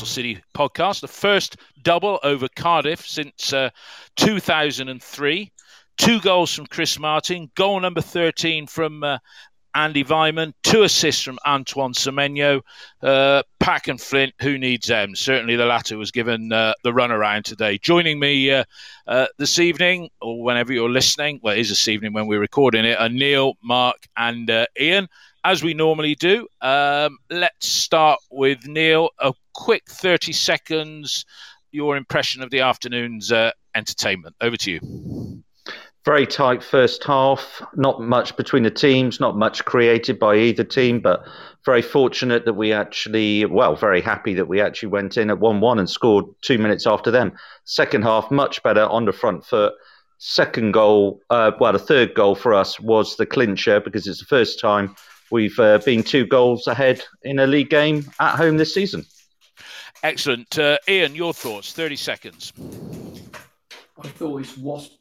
Bristol City podcast, the first double over Cardiff since uh, 2003. Two goals from Chris Martin, goal number 13 from uh, Andy Weimann, two assists from Antoine Semenyo. Uh, Pack and Flint, who needs them? Certainly the latter was given uh, the runaround today. Joining me uh, uh, this evening, or whenever you're listening, well, it is this evening when we're recording it, are Neil, Mark, and uh, Ian. As we normally do, um, let's start with Neil. A quick 30 seconds, your impression of the afternoon's uh, entertainment. Over to you very tight first half. Not much between the teams, not much created by either team, but very fortunate that we actually, well, very happy that we actually went in at 1 1 and scored two minutes after them. Second half, much better on the front foot. Second goal, uh, well, the third goal for us was the clincher because it's the first time we've uh, been two goals ahead in a league game at home this season. Excellent. Uh, Ian, your thoughts, 30 seconds. I thought it was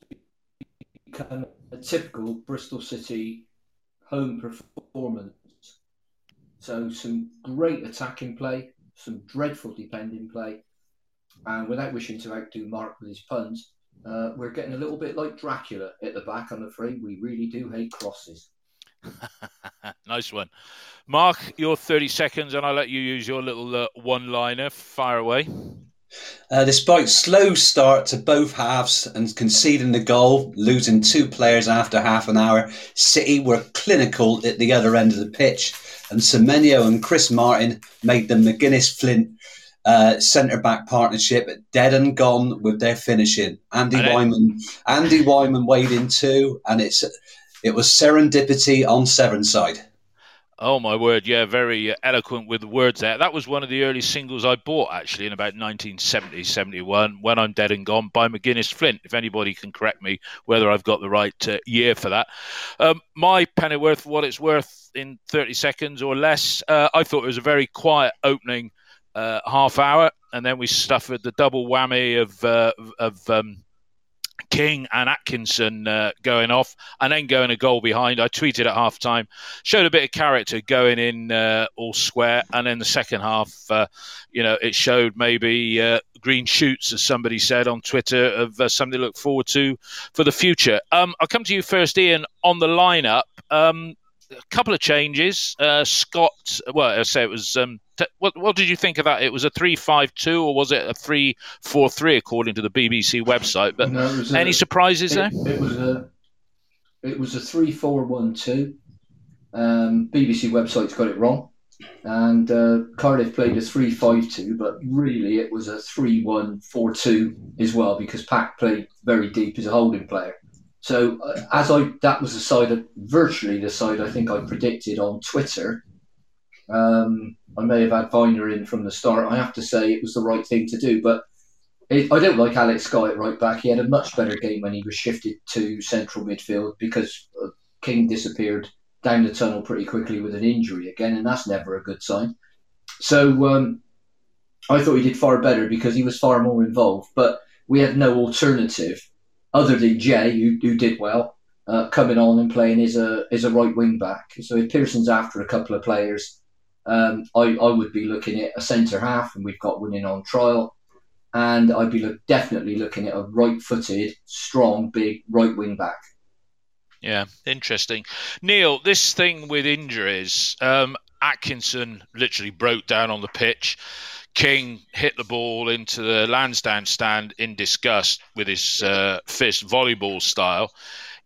kind of a typical Bristol City home performance. So some great attacking play, some dreadful defending play, and without wishing to outdo Mark with his puns, uh, we're getting a little bit like Dracula at the back. I'm afraid we really do hate crosses. nice one, Mark. Your 30 seconds, and I'll let you use your little uh, one-liner. Fire away. Uh, despite slow start to both halves and conceding the goal, losing two players after half an hour, City were clinical at the other end of the pitch, and Semenyo and Chris Martin made the McGuinness Flint uh, centre back partnership dead and gone with their finishing. Andy Weimann, Andy Weimann weighed in too, and it's it was serendipity on Severn's side. Oh my word, yeah, very uh, eloquent with the words there. That was one of the early singles I bought actually in about 1970, 71, When I'm Dead and Gone by McGuinness Flint. If anybody can correct me whether I've got the right uh, year for that. Um, my Pennyworth, what it's worth in 30 seconds or less, uh, I thought it was a very quiet opening uh, half hour, and then we suffered the double whammy of, uh, of um, King and Atkinson uh, going off and then going a goal behind. I tweeted at half time, showed a bit of character going in uh, all square. And then the second half, uh, you know, it showed maybe uh, green shoots, as somebody said on Twitter, of uh, something to look forward to for the future. Um, I'll come to you first, Ian, on the lineup. Um, a couple of changes. Uh, Scott, well, I say it was. Um, what, what did you think of that? It was a three-five-two, or was it a three-four-three, according to the BBC website? But no, any a, surprises it, there? It was a it was a three-four-one-two. Um, BBC website's got it wrong, and uh, Cardiff played a three-five-two, but really it was a three-one-four-two as well because Pack played very deep as a holding player. So uh, as I that was the side of virtually the side I think I predicted on Twitter. Um, I may have had Vyner in from the start. I have to say it was the right thing to do, but it, I don't like Alex Scott right back. He had a much better game when he was shifted to central midfield because uh, King disappeared down the tunnel pretty quickly with an injury again, and that's never a good sign. So um, I thought he did far better because he was far more involved, but we had no alternative other than Jay, who, who did well, uh, coming on and playing as a as a right wing back. So if Pearson's after a couple of players, um, I, I would be looking at a centre half, and we've got winning on trial. And I'd be look, definitely looking at a right footed, strong, big right wing back. Yeah, interesting. Neil, this thing with injuries, um, Atkinson literally broke down on the pitch. King hit the ball into the Lansdowne stand in disgust with his uh, fist volleyball style.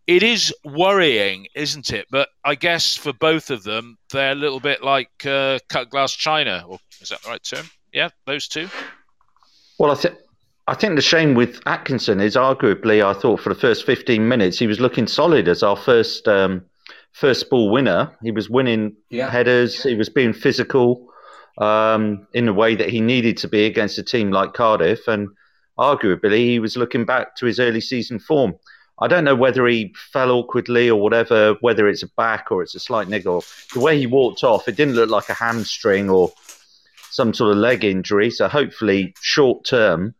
It is worrying, isn't it? But I guess for both of them, they're a little bit like uh, cut glass china. Or is that the right term? Yeah, those two. Well, I think. I think the shame with Atkinson is arguably, I thought for the first 15 minutes, he was looking solid as our first um, first ball winner. He was winning yeah. headers, he was being physical um, in the way that he needed to be against a team like Cardiff, and arguably he was looking back to his early season form. I don't know whether he fell awkwardly or whatever, whether it's a back or it's a slight niggle. The way he walked off, it didn't look like a hamstring or some sort of leg injury. So hopefully short term.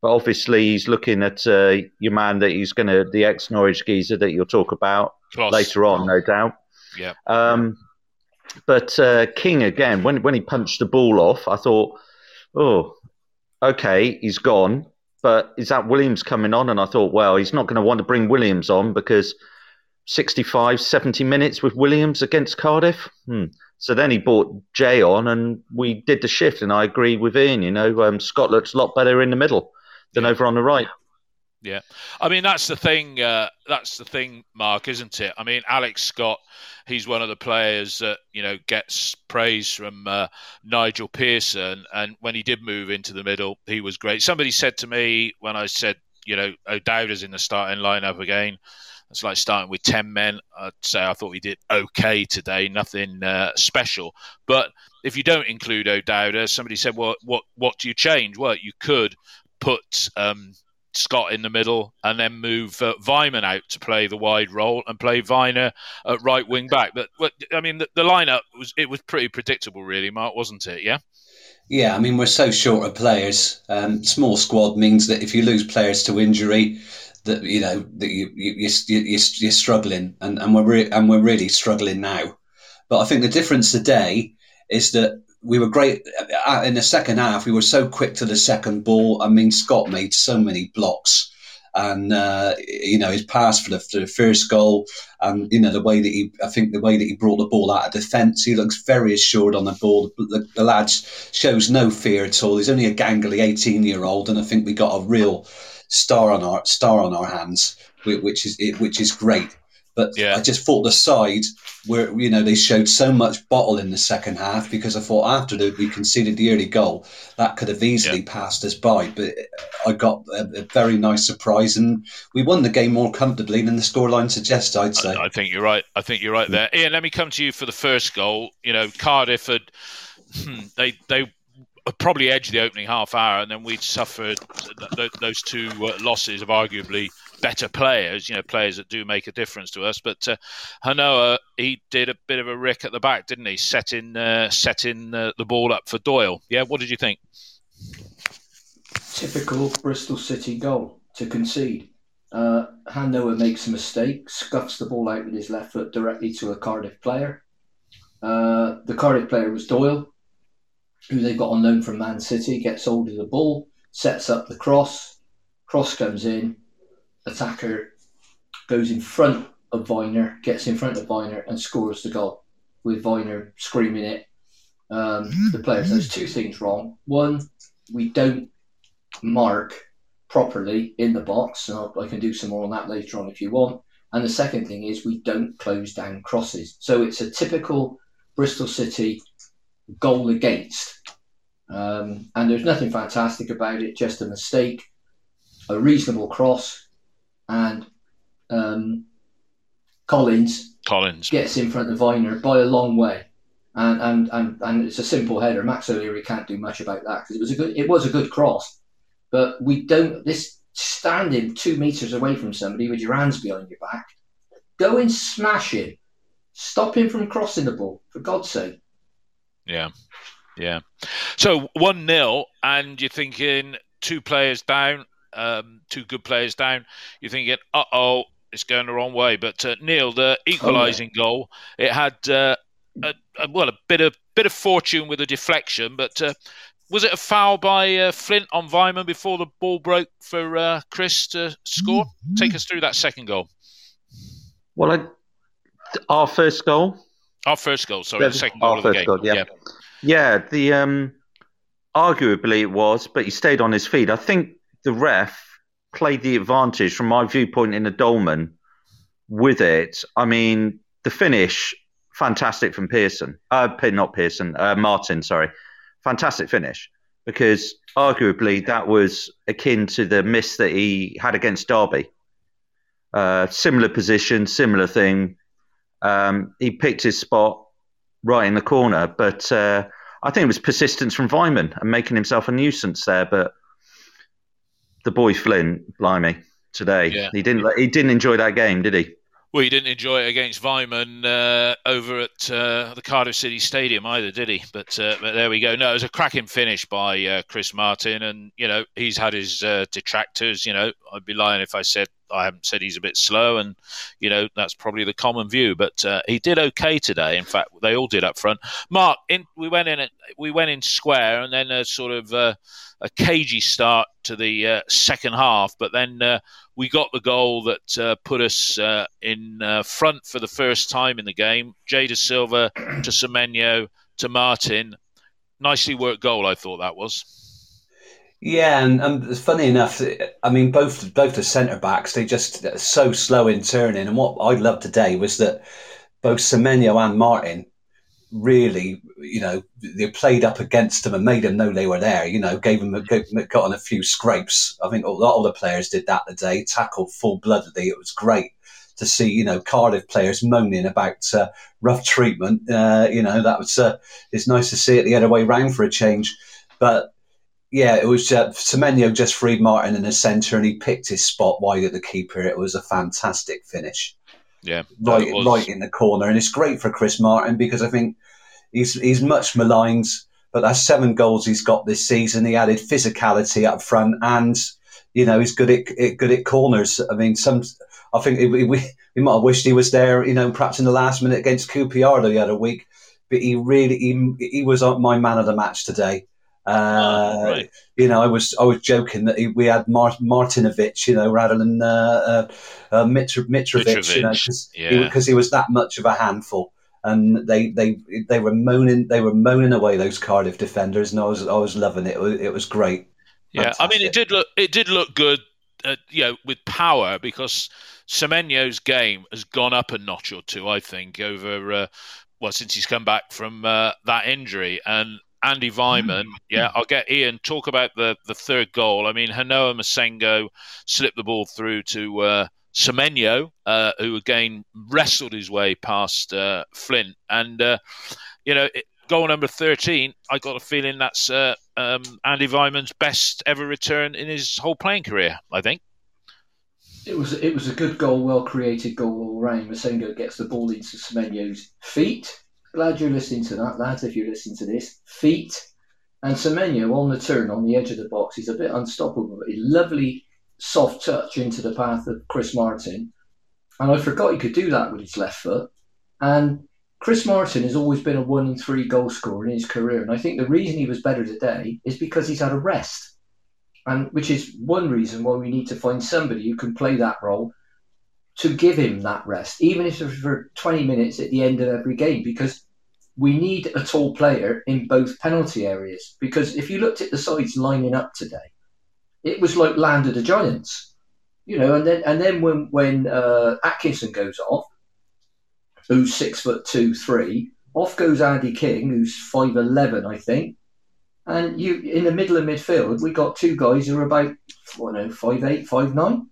But obviously he's looking at uh, your man that he's going to, the ex Norwich geezer that you'll talk about later on, no doubt. Yeah. Um, but uh, King again, when when he punched the ball off, I thought, oh, okay, he's gone. But is that Williams coming on? And I thought, well, he's not going to want to bring Williams on because 65, 70 minutes with Williams against Cardiff. Hmm. So then he brought Jay on, and we did the shift. And I agree with Ian. You know, um, Scott looks a lot better in the middle than over on the right. Yeah, I mean that's the thing. Uh, that's the thing, Mark, isn't it? I mean, Alex Scott, he's one of the players that you know gets praise from uh, Nigel Pearson, and when he did move into the middle, he was great. Somebody said to me when I said, you know, O'Dowda's in the starting lineup again. It's like starting with ten men. I'd say I thought we did okay today, nothing uh, special. But if you don't include O'Dowda, somebody said, well, what what do you change? Well, you could put. Um, Scott in the middle, and then move uh, out to play the wide role and play Vyner at right wing back. But, I mean, the, the, lineup was it was pretty predictable, really, Mark, wasn't it? Yeah. Yeah, I mean, we're so short of players. Um, small squad means that if you lose players to injury, that you know that you, you, you, you're, you're struggling, and, and we're re- and we're really struggling now. But I think the difference today is that we were great uh, in the second half. We were so quick to the second ball. I mean, Scott made so many blocks, and uh, you know his pass for the, for the, first goal, and you know the way that he, I think the way that he brought the ball out of defence, he looks very assured on the ball. The, the lad shows no fear at all. He's only a gangly eighteen-year-old, and I think we got a real star on our star on our hands, which is which is great. But yeah. I just thought the side where you know they showed so much bottle in the second half because I thought after the, we conceded the early goal that could have easily yeah. passed us by. But I got a, a, very nice surprise and we won the game more comfortably than the scoreline suggests. I'd say. I, I think you're right. I think you're right there. Ian, let me come to you for the first goal. You know, Cardiff had hmm, they they probably edged the opening half hour, and then we'd suffered those two uh, losses of arguably better players, you know, players that do make a difference to us. But uh, Han-Noah, he did a bit of a rick at the back, didn't he? Setting uh, setting uh, the ball up for Doyle. Yeah, what did you think? Typical Bristol City goal to concede. Uh, Han-Noah makes a mistake, scuffs the ball out with his left foot directly to a Cardiff player. Uh, the Cardiff player was Doyle, who they got on loan from Man City, gets hold of the ball, sets up the cross, cross comes in, attacker goes in front of Vyner, gets in front of Vyner, and scores the goal with Vyner screaming it. Um, the player does two things wrong. One, we don't mark properly in the box, and I can do some more on that later on if you want. And the second thing is we don't close down crosses. So it's a typical Bristol City goal against. Um, and there's nothing fantastic about it, just a mistake, a reasonable cross, and um, Collins Collins gets in front of Vyner by a long way. And, and, and, and it's a simple header. Max O'Leary can't do much about that because it was a good it was a good cross, but we don't this standing two meters away from somebody with your hands behind your back, go and smash him, stop him from crossing the ball for God's sake. Yeah, yeah. So one 0 and you're thinking two players down um, two good players down, you're thinking, uh oh, it's going the wrong way. But uh, Neil, the equalising oh, yeah. goal, it had uh, a, a, well a bit of bit of fortune with a deflection, but uh, was it a foul by uh, Flint on Weimann before the ball broke for uh, Chris to score? Mm-hmm. Take us through that second goal. Well, I, our first goal. Our first goal. Sorry, the second goal of the game. Goal, yeah. yeah. yeah, the um, arguably it was, but he stayed on his feet. I think the ref played the advantage from my viewpoint in the dolman with it. I mean, the finish, fantastic from Pearson. Uh, not Pearson, uh, Martin, sorry. Fantastic finish because arguably that was akin to the miss that he had against Derby. Uh, similar position, similar thing. Um, he picked his spot right in the corner, but uh, I think it was persistence from Weimann and making himself a nuisance there. But the boy Flynn, blimey, today yeah. he didn't he didn't enjoy that game, did he? Well, he didn't enjoy it against Weimann uh, over at uh, the Cardiff City Stadium either, did he? But, uh, but there we go. No, it was a cracking finish by uh, Chris Martin, and you know he's had his uh, detractors. You know, I'd be lying if I said I haven't said he's a bit slow, and you know that's probably the common view. But uh, he did okay today. In fact, they all did up front. Mark, in, we went in we went in square, and then a sort of uh, a cagey start to the uh, second half, but then uh, we got the goal that uh, put us uh, in front for the first time in the game. Jay Silva to Semenyo to Martin. Nicely worked goal, I thought that was. Yeah, and, and funny enough, I mean, both both the centre backs they just so slow in turning. And what I loved today was that both Semenyo and Martin really, you know, they played up against them and made them know they were there. You know, gave them a, got on a few scrapes. I think a lot of the players did that today. Tackled full bloodedly. It was great to see, you know, Cardiff players moaning about uh, rough treatment. Uh, you know, that was uh, it's nice to see it the other way round for a change. But yeah, it was uh, Semenyo just freed Martin in the centre and he picked his spot wide at the keeper. It was a fantastic finish. Yeah, right, right in the corner, and it's great for Chris Martin because I think he's he's much maligned, but that's seven goals he's got this season. He added physicality up front, and you know he's good at good at corners. I mean, some I think we, we, we might have wished he was there, you know, perhaps in the last minute against QPR the other week. But he really, he, he was my man of the match today. Uh, oh, right. You know, I was I was joking that he, we had Mart- Martinovic, you know, rather than uh, uh, uh Mitro- Mitrovic, Mitrovic, you know, because yeah. he, he, was that much of a handful. And they, they they were moaning they were moaning away those Cardiff defenders, and I was I was loving it. It was, it was great. Yeah, I mean, it did look it did look good, uh, you know, with power because Semenyo's game has gone up a notch or two, I think, over uh, well since he's come back from uh, that injury. And Andy Weimann, yeah, I'll get Ian talk about the the third goal. I mean, Han-Noah Massengo slipped the ball through to uh, Semenyo, uh, who again wrestled his way past uh, Flint, and uh, you know. It, goal number 13, I got a feeling that's uh, um, Andy Weimann's best ever return in his whole playing career, I think. It was it was a good goal, well created goal all round. Massengo gets the ball into Semenyo's feet. Glad you're listening to that, lads. If you're listening to this, feet and Semenyo on the turn on the edge of the box. He's a bit unstoppable. A lovely soft touch into the path of Chris Martin, and I forgot he could do that with his left foot. And Chris Martin has always been a one in three goal scorer in his career, and I think the reason he was better today is because he's had a rest and which is one reason why we need to find somebody who can play that role to give him that rest, even if it's for 20 minutes at the end of every game, because we need a tall player in both penalty areas. Because if you looked at the sides lining up today, it was like Land of the Giants, you know. And then and then when when uh, Atkinson goes off, who's six foot two, three, off goes Andy King, who's five eleven, I think, and you in the middle of midfield, we got two guys who are about I don't know five eight, five nine.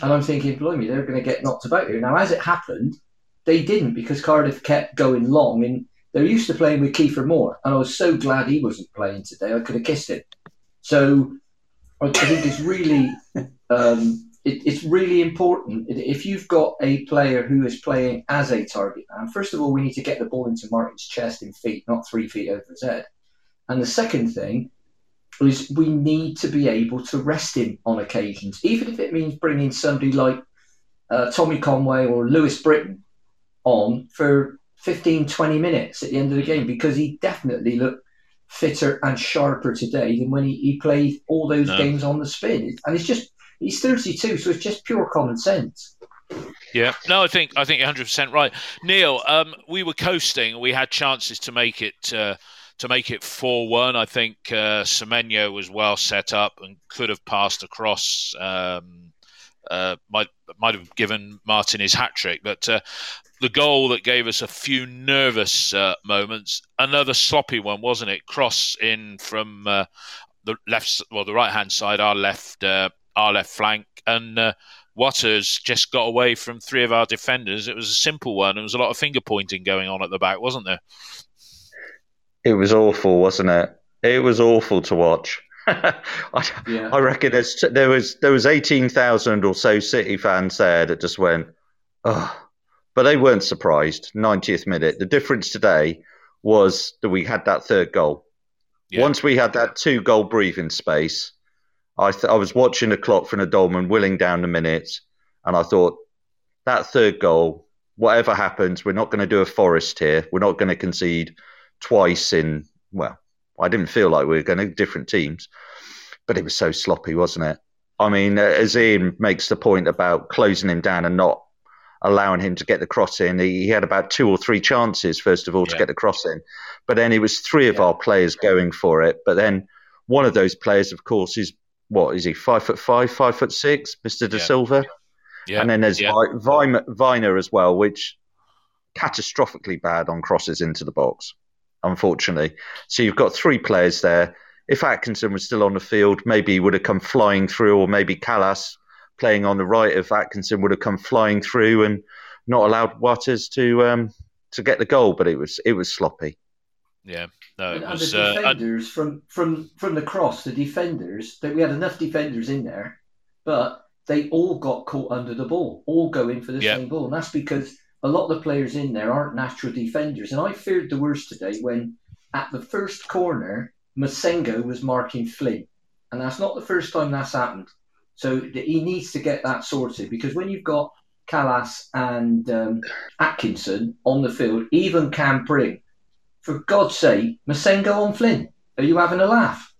And I'm thinking, blimey, they're going to get knocked about here. Now, as it happened, they didn't because Cardiff kept going long, and they're used to playing with Kiefer Moore. And I was so glad he wasn't playing today. I could have kissed him. So I think it's really, um, it, it's really important if you've got a player who is playing as a target man. First of all, we need to get the ball into Martin's chest and feet, not three feet over his head. And the second thing is we need to be able to rest him on occasions, even if it means bringing somebody like uh, Tommy Conway or Lewis Britton on for 15, 20 minutes at the end of the game because he definitely looked fitter and sharper today than when he, he played all those no. games on the spin. And it's just, he's 32, so it's just pure common sense. Yeah, no, I think I think 100 percent right, Neil. Um, we were coasting. We had chances to make it uh, to make it 4 1. I think uh, Semenyo was well set up and could have passed across. Um, uh, might might have given Martin his hat trick, but uh, the goal that gave us a few nervous uh, moments, another sloppy one, wasn't it? Cross in from uh, the left, well, the right hand side, our left, uh, our left flank, and Watters just got away from three of our defenders. It was a simple one. There was a lot of finger pointing going on at the back, wasn't there? It was awful, wasn't it? It was awful to watch. I, yeah. I, reckon there was there was eighteen thousand or so City fans there that just went, oh, but they weren't surprised. Ninetieth minute. The difference today was that we had that third goal. Yeah. Once we had that two goal breathing space, I th- I was watching the clock from the Dolman, willing down the minutes, And I thought that third goal, whatever happens, we're not going to do a Forest here. We're not going to concede twice in, well, I didn't feel like we were going to different teams, but it was so sloppy, wasn't it? I mean, uh, as Ian makes the point about closing him down and not allowing him to get the cross in, he, he had about two or three chances, first of all, to get the cross in. But then it was three of yeah. our players going for it. But then one of those players, of course, is what is he? Five foot five, five foot six, Mister De yeah. Silva. Yeah. And then there's yeah. Vyner as well, which catastrophically bad on crosses into the box, unfortunately. So you've got three players there. If Atkinson was still on the field, maybe he would have come flying through, or maybe Kalas playing on the right of Atkinson would have come flying through and not allowed Watters to um, to get the goal. But it was it was sloppy. Yeah, no, and, was, and the defenders uh, from from from the cross, the defenders that we had enough defenders in there, but they all got caught under the ball, all going for the yep. same ball. And that's because a lot of the players in there aren't natural defenders. And I feared the worst today when at the first corner, Massengo was marking Flynn. And that's not the first time that's happened. So he needs to get that sorted because when you've got Kalas and um, Atkinson on the field, even Cam Pring, for God's sake, Massengo on Flynn. Are you having a laugh?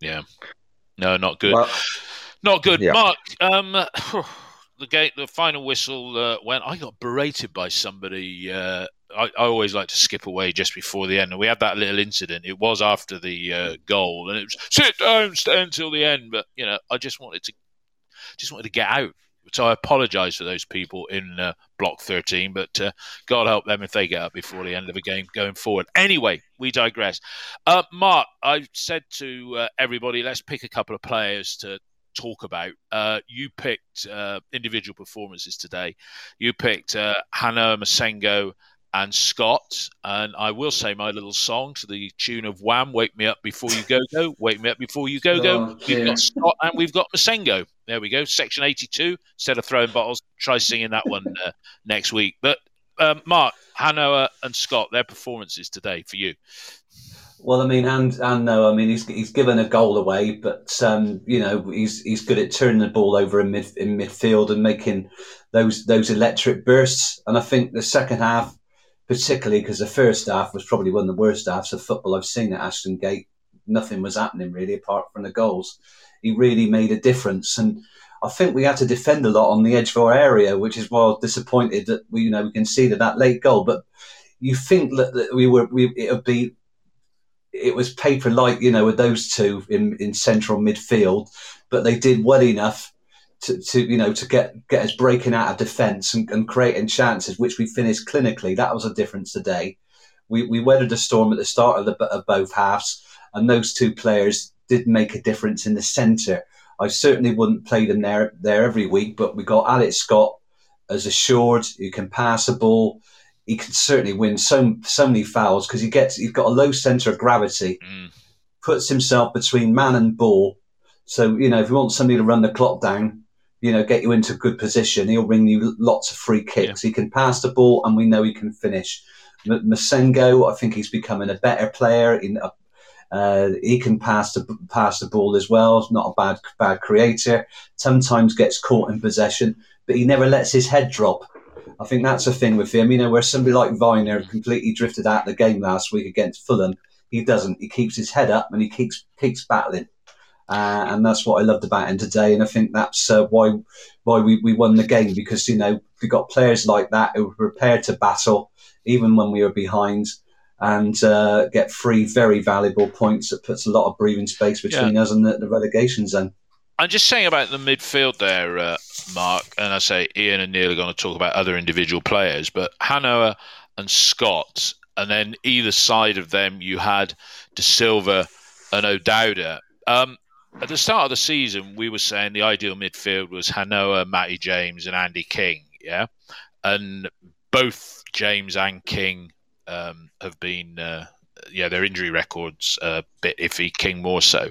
Yeah. No, not good. Well, not good. Yeah. Mark, um, the gate, the final whistle uh, went. I got berated by somebody. Uh, I, I, always like to skip away just before the end, and we had that little incident. It was after the uh, goal, and it was sit down, stay until the end. But you know, I just wanted to, just wanted to get out. So I apologise for those people in uh, Block 13, but uh, God help them if they get up before the end of a game going forward. Anyway, we digress. Uh, Mark, I've said to uh, everybody, let's pick a couple of players to talk about. Uh, you picked uh, individual performances today. You picked uh, Han-Noah Massengo and Scott. And I will say my little song to the tune of Wham, Wake Me Up Before You Go Go, Wake Me Up Before You Go Go. Oh, we've got Scott and we've got Massengo. There we go. Section 82. Instead of throwing bottles, try singing that one uh, next week. But um, Mark, Han-Noah and Scott, their performances today for you. Well, I mean, and and no, I mean, he's he's given a goal away, but um, you know, he's he's good at turning the ball over in mid in midfield and making those those electric bursts. And I think the second half, particularly because the first half was probably one of the worst halves of football I've seen at Ashton Gate. Nothing was happening really apart from the goals. He really made a difference, and I think we had to defend a lot on the edge of our area, which is why I was disappointed that we you know we conceded that late goal, but. You think that, we were we, it would be it was paper light, you know, with those two in, in central midfield, but they did well enough to, to you know to get get us breaking out of defence and, and, creating chances, which we finished clinically. That was a difference today. We we weathered a storm at the start of, the, of both halves, and those two players did make a difference in the centre. I certainly wouldn't play them there there every week, but we got Alex Scott as assured who can pass the ball he can certainly win so so many fouls because he gets he's got a low centre of gravity, mm. puts himself between man and ball. So you know if you want somebody to run the clock down, you know get you into a good position, he'll bring you lots of free kicks. Yeah. He can pass the ball, and we know he can finish. M- Massengo, I think he's becoming a better player. In a, uh, he can pass the pass the ball as well. Not a bad bad creator. Sometimes gets caught in possession, but he never lets his head drop. I think that's a thing with him. You know, where somebody like Vyner completely drifted out of the game last week against Fulham, he doesn't. He keeps his head up and he keeps keeps battling. Uh, and that's what I loved about him today. And I think that's uh, why why we, we won the game because you know we got players like that who were prepared to battle even when we were behind and uh, get three very valuable points that puts a lot of breathing space between yeah. us and the, the relegation zone. I'm just saying about the midfield there, uh, Mark, and I say Ian and Neil are going to talk about other individual players, but Han-Noah and Scott, and then either side of them you had Dasilva and O'Dowda. Um, at the start of the season, we were saying the ideal midfield was Han-Noah, Matty James, and Andy King. Yeah, and both James and King um, have been uh, yeah, their injury records a bit iffy. King more so.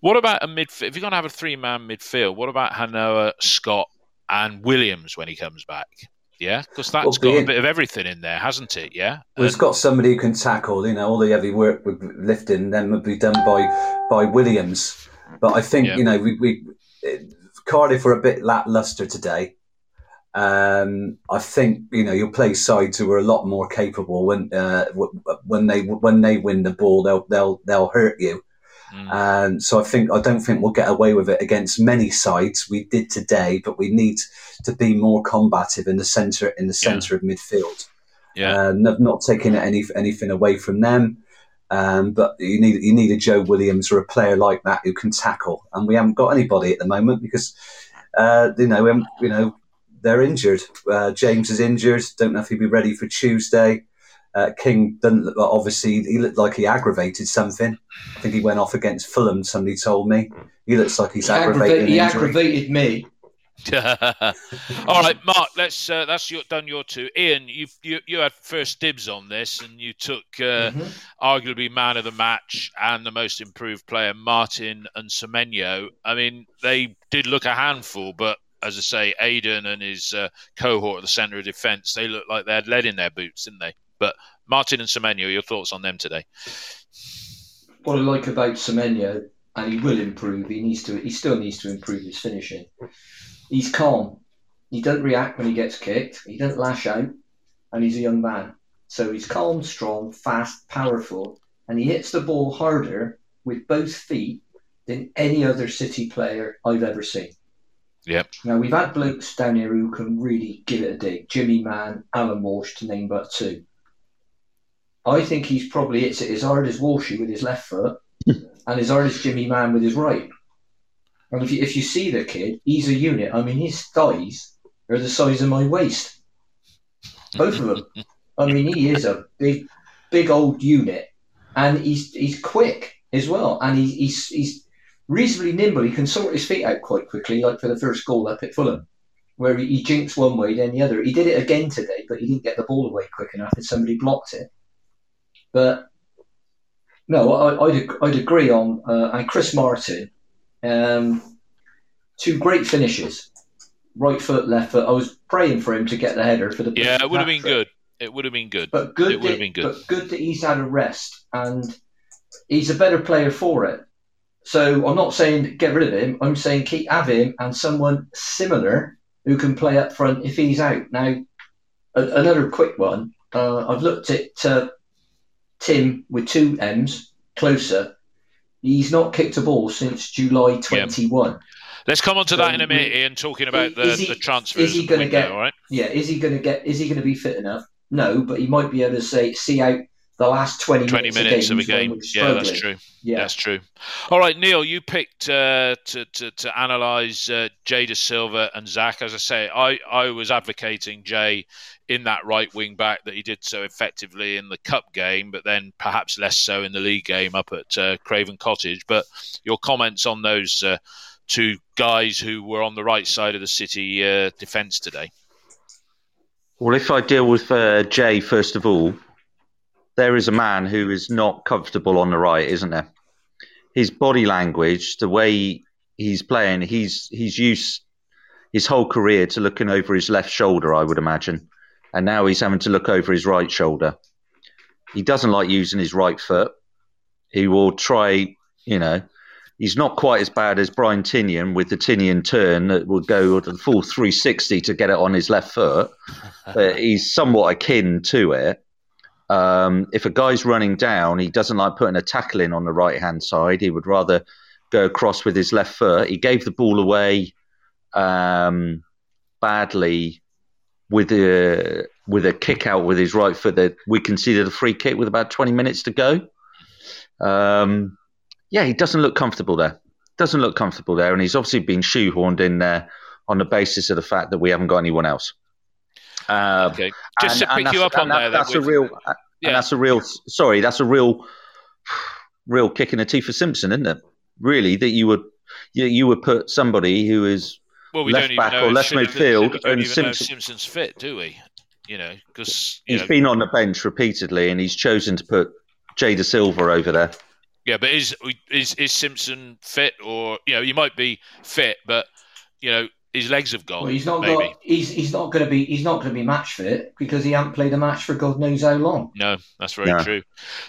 What about a midfield? If you're going to have a three man midfield, what about Han-Noah, Scott, and Williams when he comes back? Yeah, because that's well, got a bit of everything in there, hasn't it? Yeah, well, it's got somebody who can tackle. You know, all the heavy work with lifting then would be done by by Williams. But I think yeah. you know we, we Cardiff were a bit lackluster today. Um, I think you know you'll play sides who are a lot more capable when uh, when they when they win the ball they'll they'll they'll hurt you. Mm. And so I think I don't think we'll get away with it against many sides. We did today, but we need to be more combative in the centre in the centre yeah. of midfield. Yeah, uh, not, not taking any anything away from them. Um, but you need you need a Joe Williams or a player like that who can tackle, and we haven't got anybody at the moment because uh, you know um, you know they're injured. Uh, James is injured. Don't know if he'll be ready for Tuesday. Uh, King doesn't obviously he looked like he aggravated something. I think he went off against Fulham. Somebody told me he looks like he's he aggravated. He aggravated me. All right, Mark. Let's. Uh, that's your, done. Your two. Ian, you you you had first dibs on this, and you took uh, mm-hmm. arguably man of the match and the most improved player, Martin and Semenyo. I mean, they did look a handful, but as I say, Aden and his uh, cohort at the centre of defence, they look like they had lead in their boots, didn't they? But Martin and Semenyo, your thoughts on them today? What I like about Semenyo, and he will improve. He needs to. He still needs to improve his finishing. He's calm. He doesn't react when he gets kicked. He doesn't lash out, and he's a young man. So he's calm, strong, fast, powerful, and he hits the ball harder with both feet than any other City player I've ever seen. Yep. Now we've had blokes down here who can really give it a dig. Jimmy Mann, Alan Walsh, to name but two. I think he's probably it's as hard as Walshy with his left foot and as hard as Jimmy Mann with his right. And if you, if you see the kid, he's a unit. I mean, his thighs are the size of my waist. Both of them. I mean, he is a big, big old unit, and he's he's quick as well, and he's he's, he's reasonably nimble. He can sort his feet out quite quickly, like for the first goal up at Fulham, where he, he jinks one way, then the other. He did it again today, but he didn't get the ball away quick enough, and somebody blocked it. But no, I, would I'd agree on uh, and Chris Martin, um, two great finishes, right foot, left foot. I was praying for him to get the header for the yeah. It would have been good. It would have been good. But good. It would have been good. But good that he's had a rest and he's a better player for it. So I'm not saying get rid of him. I'm saying keep have him and someone similar who can play up front if he's out. Now, a, another quick one. Uh, I've looked at uh, Timm with two M's Klose. He's not kicked a ball since July 21. Yep. Let's come on to so that in a minute, Ian. Talking about the, he, the transfers. Is he going to get? Right? Yeah. Is he going to get? Is he going to be fit enough? No, but he might be able to say see out the last 20, 20 minutes, minutes of a game. Yeah, that's true. Yeah. That's true. All right, Neil, you picked uh, to, to, to analyse uh, Jay Dasilva and Zak. As I say, I, I was advocating Jay in that right wing back that he did so effectively in the cup game, but then perhaps less so in the league game up at uh, Craven Cottage. But your comments on those uh, two guys who were on the right side of the City uh, defence today? Well, if I deal with uh, Jay first of all, there is a man who is not comfortable on the right, isn't there? His body language, the way he's playing, he's he's used his whole career to looking over his left shoulder, I would imagine and now he's having to look over his right shoulder. He doesn't like using his right foot. He will try, you know, he's not quite as bad as Brian Tinnion with the Tinnion turn that would go the full 360 to get it on his left foot. but he's somewhat akin to it. Um, if a guy's running down, he doesn't like putting a tackle in on the right hand side. He would rather go across with his left foot. He gave the ball away um, badly with a with a kick out with his right foot that we conceded a free kick with about 20 minutes to go. Um, yeah, he doesn't look comfortable there. Doesn't look comfortable there, and he's obviously been shoehorned in there on the basis of the fact that we haven't got anyone else. Uh, okay, just and, to pick you up on that, there, that's a real. Yeah. And that's a real. Sorry, that's a real, real kick in the teeth for Simpson, isn't it? Really, that you would you, you would put somebody who is well, we left back or left midfield, and Simpson, Simpson's fit, do we? You know, because he's know, been on the bench repeatedly, and he's chosen to put Jay Dasilva over there. Yeah, but is is is Simpson fit, or you know, he might be fit, but you know, his legs have gone. Well, he's not maybe. got. He's he's not going to be. He's not going to be match fit because he hasn't played a match for God knows how long. No, that's very no. true.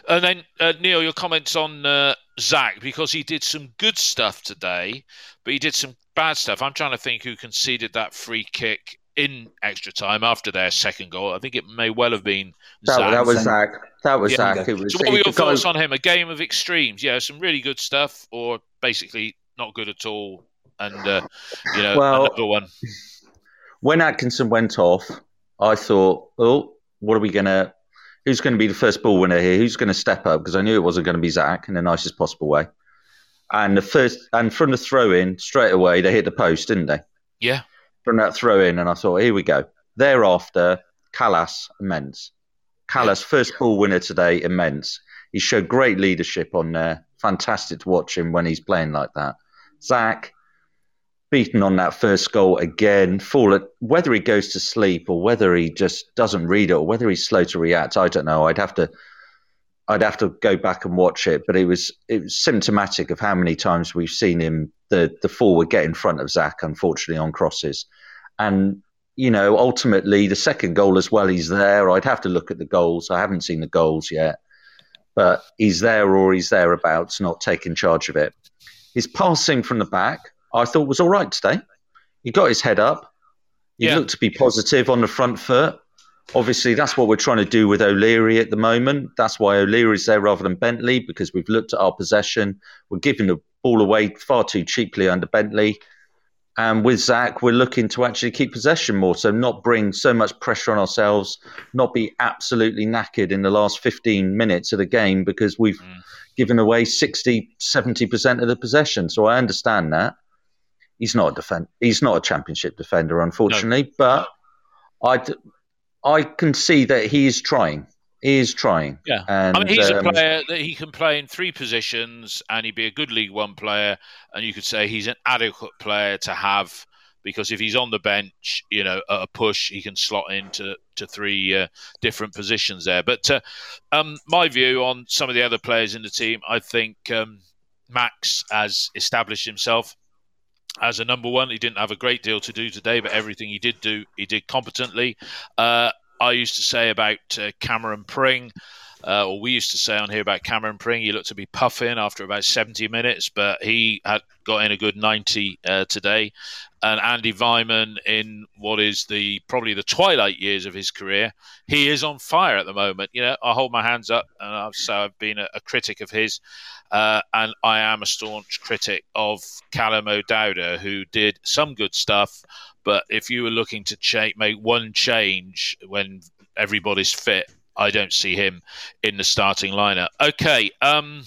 And then uh, Neil, your comments on uh, Zak because he did some good stuff today, but he did some bad stuff. I'm trying to think who conceded that free kick in extra time after their second goal. I think it may well have been that, Zak. that was Zak. That was yeah. Zak. Was, so, what were your thoughts on him? A game of extremes. Yeah, some really good stuff, or basically not good at all. And uh, you know, well, another one. When Atkinson went off, I thought, oh, what are we gonna? Who's going to be the first ball winner here? Who's going to step up? Because I knew it wasn't going to be Zak in the nicest possible way. And the first, and from the throw in straight away, they hit the post, didn't they? Yeah from that throw in, and I thought, here we go. Thereafter, Kalas immense. Kalas, first ball winner today, immense. He showed great leadership on there. Fantastic to watch him when he's playing like that. Zak, beaten on that first goal again. Fall at, whether he goes to sleep or whether he just doesn't read it or whether he's slow to react, I don't know. I'd have to, I'd have to go back and watch it. But it was it was symptomatic of how many times we've seen him the the forward get in front of Zak, unfortunately on crosses. And, you know, ultimately the second goal as well, he's there. I'd have to look at the goals. I haven't seen the goals yet. But he's there or he's thereabouts, not taking charge of it. His passing from the back, I thought was all right today. He got his head up. He yeah. looked to be positive on the front foot. Obviously, that's what we're trying to do with O'Leary at the moment. That's why O'Leary's there rather than Bentley, because we've looked at our possession. We're giving the ball away far too cheaply under Bentley. And with Zak, we're looking to actually keep possession more, so not bring so much pressure on ourselves, not be absolutely knackered in the last 15 minutes of the game because we've mm. given away 60, 70% of the possession. So I understand that. He's not a defend- He's not a championship defender, unfortunately, no. but I, I can see that he is trying. He is trying. Yeah, and, I mean, he's um, a player that he can play in three positions, and he'd be a good League One player. And you could say he's an adequate player to have because if he's on the bench, you know, at a push, he can slot into to three uh, different positions there. But uh, um, my view on some of the other players in the team, I think um, Max has established himself as a number one. He didn't have a great deal to do today, but everything he did do, he did competently. Uh, I used to say about uh, Cameron Pring, uh, or we used to say on here about Cameron Pring, he looked to be puffing after about 70 minutes, but he had got in a good 90 uh, today. And Andy Weimann, in what is the probably the twilight years of his career, he is on fire at the moment. You know, I hold my hands up, and I've, so I've been a, a critic of his, uh, and I am a staunch critic of Callum O'Dowda, who did some good stuff, but if you were looking to cha- make one change when everybody's fit, I don't see him in the starting lineup. Okay, um,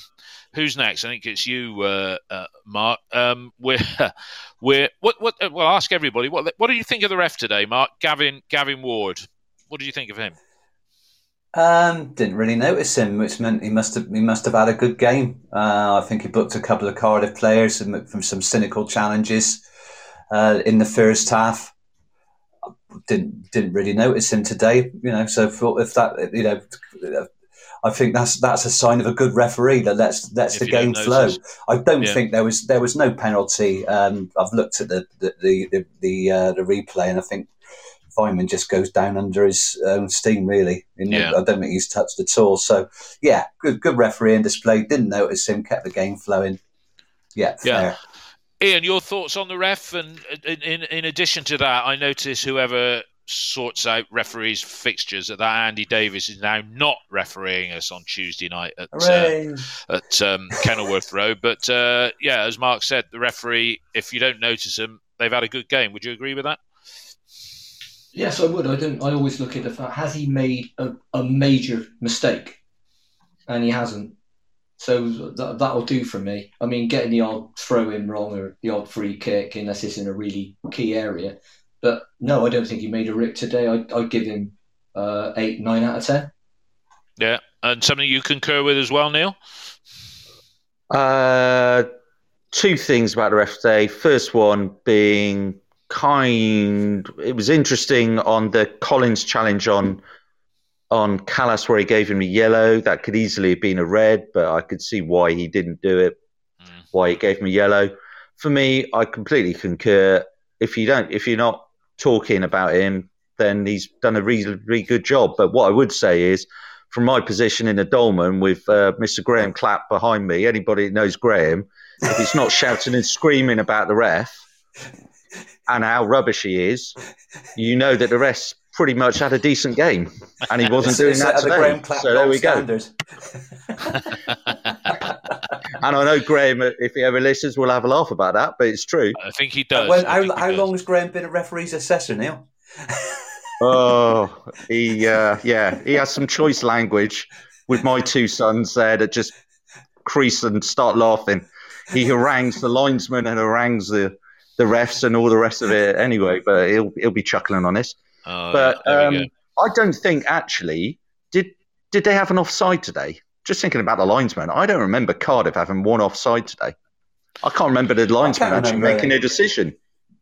who's next? I think it's you, uh, uh, Mark. Um, we're we're what what? Uh, well, ask everybody. What what do you think of the ref today, Mark? Gavin Gavin Ward. What did you think of him? Um, didn't really notice him, which meant he must have he must have had a good game. Uh, I think he booked a couple of Cardiff players from some cynical challenges uh, in the first half. Didn't didn't really notice him today, you know. So if that, you know, I think that's that's a sign of a good referee that lets lets if the game flow. I don't yeah. think there was there was no penalty. Um, I've looked at the the the the, uh, the replay, and I think Weimann just goes down under his own steam. Really, yeah. I don't think he's touched at all. So yeah, good good referee and display. Didn't notice him. Kept the game flowing. Yeah, yeah. Fair. Ian, your thoughts on the ref, and in, in addition to that, I notice whoever sorts out referees' fixtures that Andy Davies is now not refereeing us on Tuesday night at uh, at um, Kenilworth Road. But uh, yeah, as Mark said, the referee, if you don't notice them, they've had a good game. Would you agree with that? Yes, I would. I don't. I always look at the fact: has he made a, a major mistake? And he hasn't. So that, that'll do for me. I mean, getting the odd throw in wrong or the odd free kick, unless it's in a really key area. But no, I don't think he made a rip today. I'd, I'd give him uh, eight, nine out of ten. Yeah, and something you concur with as well, Neil. Uh, two things about the ref today. First one being kind. It was interesting on the Collins challenge on on Kalas where he gave him a yellow. That could easily have been a red, but I could see why he didn't do it. Mm. Why he gave him a yellow. For me, I completely concur. If you don't, if you're not talking about him, then he's done a really good job. But what I would say is, from my position in the dolman with uh, Mr. Graham Clapp behind me, anybody that knows Graham, if he's not shouting and screaming about the ref, and how rubbish he is, you know that the rest pretty much had a decent game, and he wasn't doing that today. So there we standard. go. and I know Graham, if he ever listens, will have a laugh about that, but it's true. I think he does. Well, how, how does. long has Graham been a referee's assessor, Neil? oh, he uh, yeah, he has some choice language with my two sons there that just crease and start laughing. He harangues the linesman and harangues the the refs and all the rest of it anyway. But he'll he'll be chuckling on this. Oh, but um, I don't think actually did did they have an offside today? Just thinking about the linesman, I don't remember Cardiff having one offside today. I can't remember the linesman actually making a decision.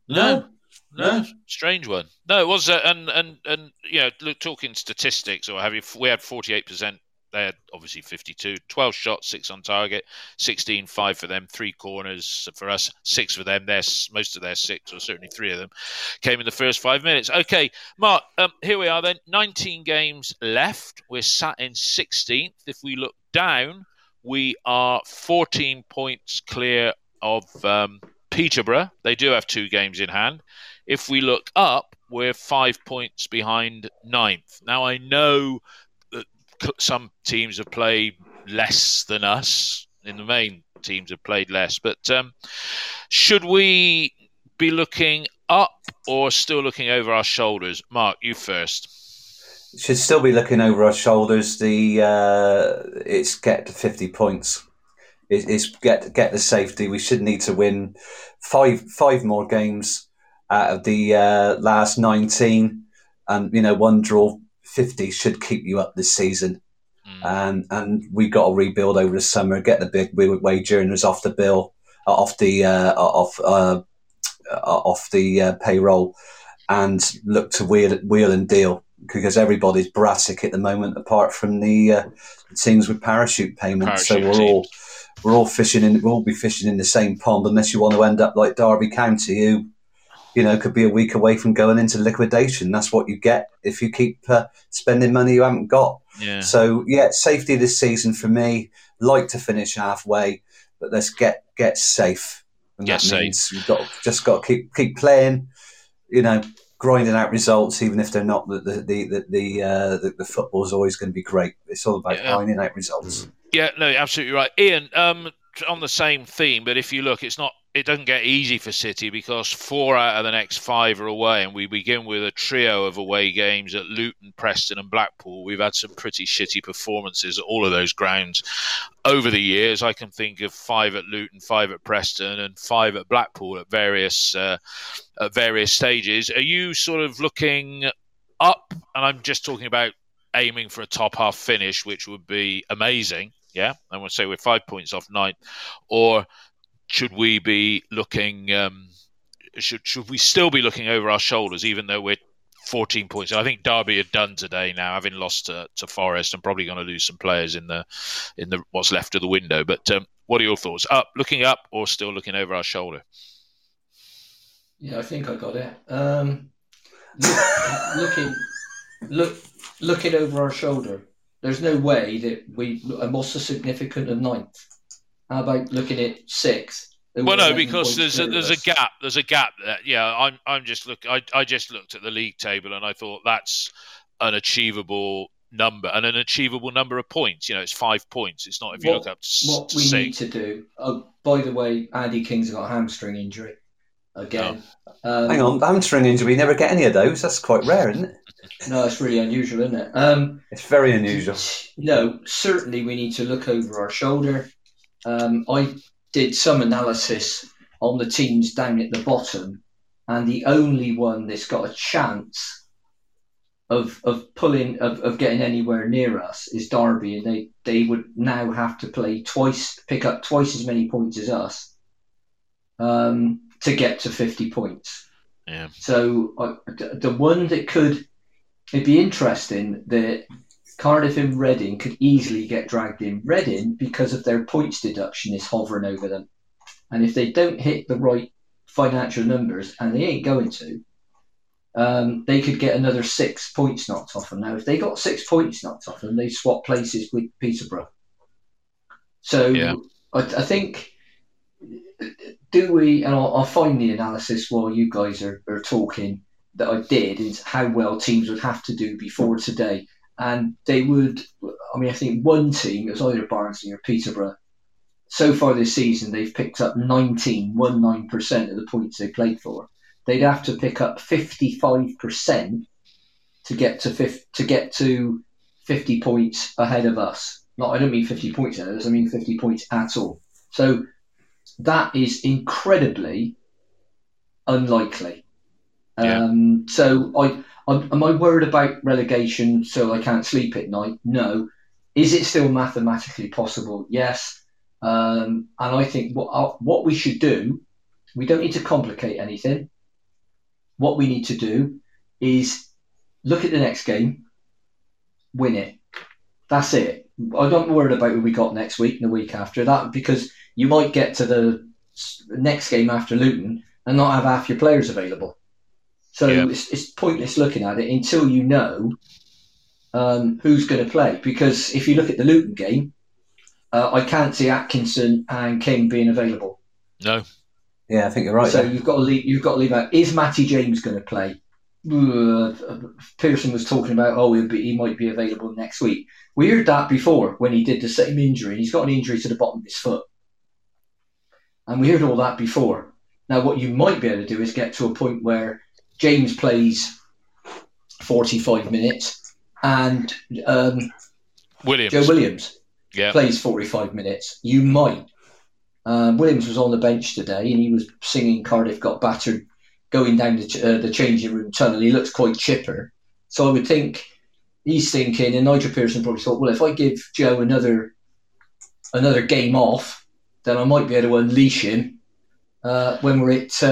No, no, strange one. No, it was, uh, and and and you know, look, talking statistics or have you? We had forty eight percent they had obviously 52, 12 shots, six on target, 16, five for them, three corners for us, six for them. Their most of their six, or certainly three of them, came in the first five minutes. Okay, Mark, um, here we are then. 19 games left. We're sat in 16th. If we look down, we are 14 points clear of um, Peterborough. They do have two games in hand. If we look up, we're five points behind ninth. Now I know some teams have played less than us. In the main, teams have played less. But um, should we be looking up or still looking over our shoulders? Mark, you first. Should still be looking over our shoulders. The uh, it's get to fifty points. it's get get the safety. We should need to win five five more games out of the uh, last nineteen, and you know one draw 50 should keep you up this season. Mm. And and we got to rebuild over the summer, get the big wage earners off the bill, uh, off the uh, off uh, uh, off the uh, payroll, and look to wheel wheel and deal because everybody's brassic at the moment, apart from the, uh, teams with parachute payments. Parachute so we're teams. all we're all fishing in. We'll all be fishing in the same pond, unless you want to end up like Derby County, who you know, could be a week away from going into liquidation. That's what you get if you keep uh, spending money you haven't got. Yeah. So yeah, safety this season for me. Like to finish halfway, but let's get get safe. And get that means you've got just got to keep keep playing. You know, grinding out results, even if they're not the the the the, uh, the, the football's always going to be great. It's all about yeah. grinding out results. Yeah, no, absolutely right, Ian. Um, on the same theme, but if you look, it's not it doesn't get easy for City because four out of the next five are away, and we begin with a trio of away games at Luton, Preston, and Blackpool. We've had some pretty shitty performances at all of those grounds over the years. I can think of five at Luton, five at Preston, and five at Blackpool at various uh, at various stages. Are you sort of looking up? And I'm just talking about aiming for a top half finish, which would be amazing. Yeah, I to say we're five points off ninth, or should we be looking? Um, should should we still be looking over our shoulders, even though we're 14 points? I think Derby are done today now, having lost to, to Forest, and probably going to lose some players in the in the what's left of the window. But um, what are your thoughts? Up, looking up, or still looking over our shoulder? Yeah, I think I got it. Um, look, looking, look, looking over our shoulder. There's no way that we. What's the significant of ninth? How about looking at six? Well, no, because there's a, there's a gap. There's a gap there. Yeah, I'm I'm just look. I, I just looked at the league table and I thought that's an achievable number and an achievable number of points. You know, it's five points. It's not if you what, look up to what we six. need to do. Oh, by the way, Andy King's got a hamstring injury again. Oh. Um, Hang on, hamstring injury. We never get any of those. That's quite rare, isn't it? No, it's really unusual, isn't it? Um, it's very unusual. No, certainly we need to look over our shoulder um, I did some analysis on the teams down at the bottom, and the only one that's got a chance of of pulling of, of getting anywhere near us is Derby, and they they would now have to play twice, pick up twice as many points as us um, to get to fifty points. Yeah. So uh, the one that could it'd be interesting that Cardiff and Reading could easily get dragged in. Reading, because of their points deduction, is hovering over them. And if they don't hit the right financial numbers, and they ain't going to, um, they could get another six points knocked off them. Now, if they got six points knocked off them, they swap places with Peterborough. So yeah. I, I think do we? And I'll, I'll, find the analysis while you guys are, are talking that I did is how well teams would have to do before today, and they would. I mean, I think one team it was either Barnsley or Peterborough. So far this season, they've picked up 19, 19% of the points they played for. They'd have to pick up 55% to get to 50, to get to 50 points ahead of us. Not, I don't mean 50 points ahead of us. I mean 50 points at all. So that is incredibly unlikely. Yeah. Um, so I, I, am I worried about relegation so I can't sleep at night? No. Is it still mathematically possible? Yes. Um, and I think what uh, what we should do, we don't need to complicate anything. What we need to do is look at the next game, win it. That's it. I don't worry about who we got next week and the week after that because you might get to the next game after Luton and not have half your players available. So yeah. it's, it's, pointless looking at it until you know um, who's going to play. Because if you look at the Luton game, uh, I can't see Atkinson and King being available. No. Yeah, I think you're right. So you've got to leave. You've got to leave out. Is Matty James going to play? Uh, Pearson was talking about, oh, be, he might be available next week. We heard that before when he did the same injury. He's got an injury to the bottom of his foot. And we heard all that before. Now, what you might be able to do is get to a point where James plays 45 minutes and um, Williams. Joe Williams yeah. plays 45 minutes. You might. Um, Williams was on the bench today and he was singing Cardiff Got Battered going down the, uh, the changing room tunnel. He looks quite chipper. So I would think he's thinking, and Nigel Pearson probably thought, well, if I give Joe another another game off, then I might be able to unleash him uh, when we're at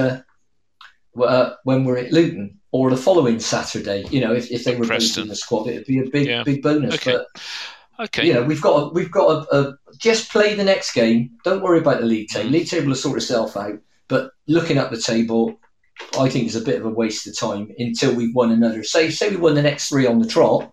uh, when we're at Luton or the following Saturday. You know, if, if they were both in the squad, it'd be a big yeah. big bonus. Okay. But okay, you know, we've got a, we've got a, a, just play the next game. Don't worry about the league table. League table will sort itself out. But looking at the table, I think is a bit of a waste of time until we've won another. Say, say we won the next three on the trot.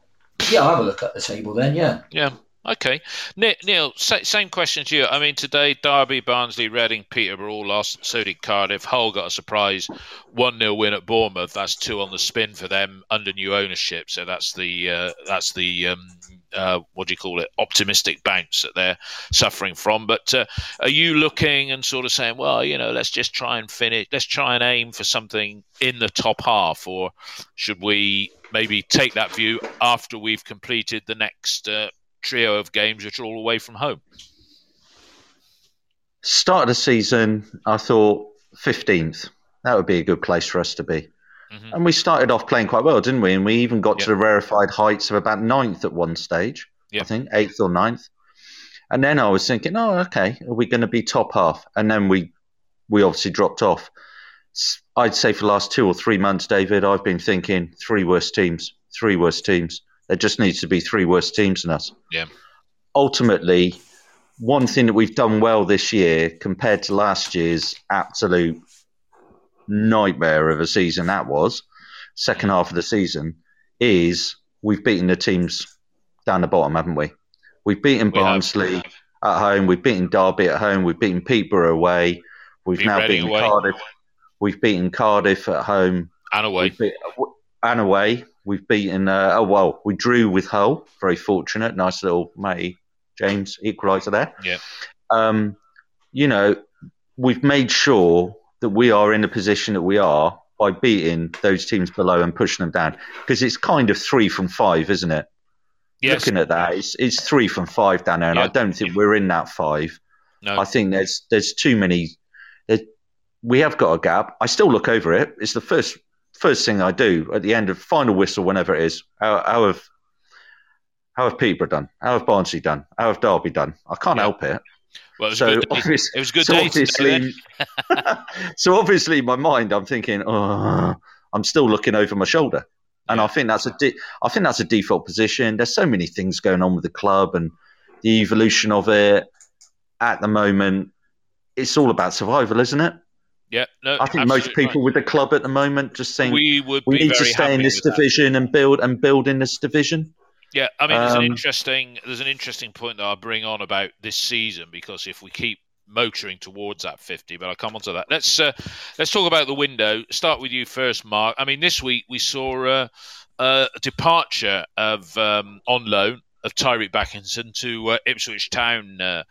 Yeah, I'll have a look at the table then. Yeah. Yeah. Okay, Neil. Same question to you. I mean, today Derby, Barnsley, Reading, Peterborough all lost. So did Cardiff. Hull got a surprise one 0 win at Bournemouth. That's two on the spin for them under new ownership. So that's the uh, that's the um, uh, what do you call it? Optimistic bounce that they're suffering from. But uh, are you looking and sort of saying, well, you know, let's just try and finish. Let's try and aim for something in the top half, or should we maybe take that view after we've completed the next? Trio of games which are all away from home? Start of the season, I thought 15th. That would be a good place for us to be. Mm-hmm. And we started off playing quite well, didn't we? And we even got yep. to the rarefied heights of about ninth at one stage. Yep. I think eighth or ninth. And then I was thinking, oh, okay, are we going to be top half? And then we we obviously dropped off. I'd say for the last two or three months, David, I've been thinking three worst teams, three worst teams. There just needs to be three worse teams than us. Yeah. Ultimately, one thing that we've done well this year compared to last year's absolute nightmare of a season that was, second half of the season, is we've beaten the teams down the bottom, haven't we? We've beaten we Barnsley have. at home, we've beaten Derby at home, we've beaten Peterborough away, we've Beat now Reading beaten away. Cardiff, we've beaten Cardiff at home and away, beat, and away. We've beaten, uh, oh, well, we drew with Hull. Very fortunate. Nice little Matty James equaliser there. Yeah. Um, you know, we've made sure that we are in the position that we are by beating those teams below and pushing them down. Because it's kind of three from five, isn't it? Yes. Looking at that, it's, it's three from five down there, and yeah. I don't think we're in that five. No. I think there's there's too many. we have got a gap. I still look over it. It's the first first thing I do at the end of final whistle, whenever it is, how, how have how have Peterborough done? How have Barnsley done? How have Derby done? I can't yeah. help it. Well, it so obviously, it was good. So obviously, so obviously, my mind, I'm thinking, oh, I'm still looking over my shoulder, and yeah. I think that's a de- I think that's a default position. There's so many things going on with the club and the evolution of it at the moment. It's all about survival, isn't it? Yeah, no, I think most people right. with the club at the moment just saying we would we need to stay in this division that. and build and build in this division. Yeah, I mean, there's um, an interesting there's an interesting point that I'll bring on about this season because if we keep motoring towards that 50, but I'll come on to that. Let's uh, let's talk about the window. Start with you first, Mark. I mean, this week we saw uh, a departure of um, on loan of Tyreeq Bakinson to uh, Ipswich Town, uh,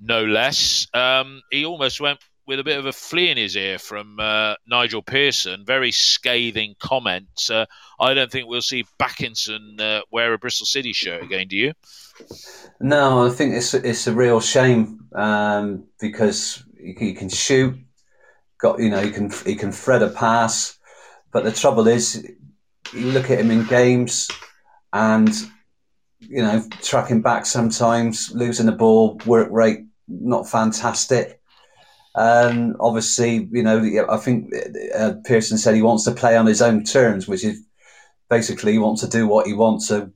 no less. Um, he almost went with a bit of a flea in his ear from uh, Nigel Pearson, very scathing comments. Uh, I don't think we'll see Bakinson uh, wear a Bristol City shirt again. Do you? No, I think it's it's a real shame um, because he, can shoot. Got you know he can he can thread a pass, but the trouble is, you look at him in games, and you know tracking back sometimes, losing the ball, work rate not fantastic. And obviously, you know, I think uh, Pearson said he wants to play on his own terms, which is basically he wants to do what he wants. So,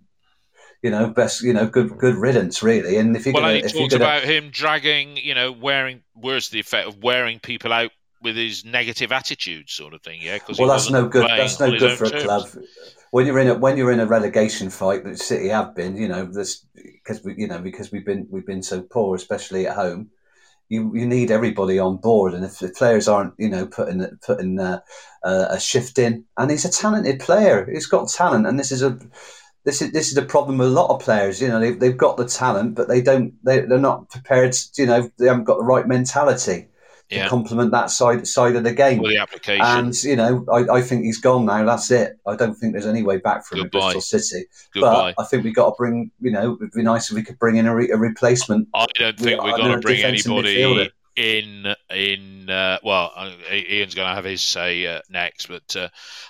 you know, best, you know, good, good riddance, really. And if you well, gonna, and he gonna... about him dragging, you know, wearing words to the effect of wearing people out with his negative attitude, sort of thing. Yeah, because well, that's no good. That's no good for a terms. club. When you're in a when you're in a relegation fight, that City have been, you know, this because we, you know, because we've been we've been so poor, especially at home you, you need everybody on board, and if the players aren't, you know, putting putting uh, uh, a shift in, and he's a talented player, he's got talent, and this is a this is this is the problem with a lot of players. You know, they've, they've got the talent, but they don't they they're not prepared. To, you know, they haven't got the right mentality yeah. to complement that side side of the game. Well, the application. And you know, I, I think he's gone now. That's it. I don't think there's any way back from Bristol City. Goodbye. But I think we've got to bring. You know, it'd be nice if we could bring in a, re, a replacement. I don't think we're going to bring anybody in in uh, well Ian's going to have his say uh, next but uh,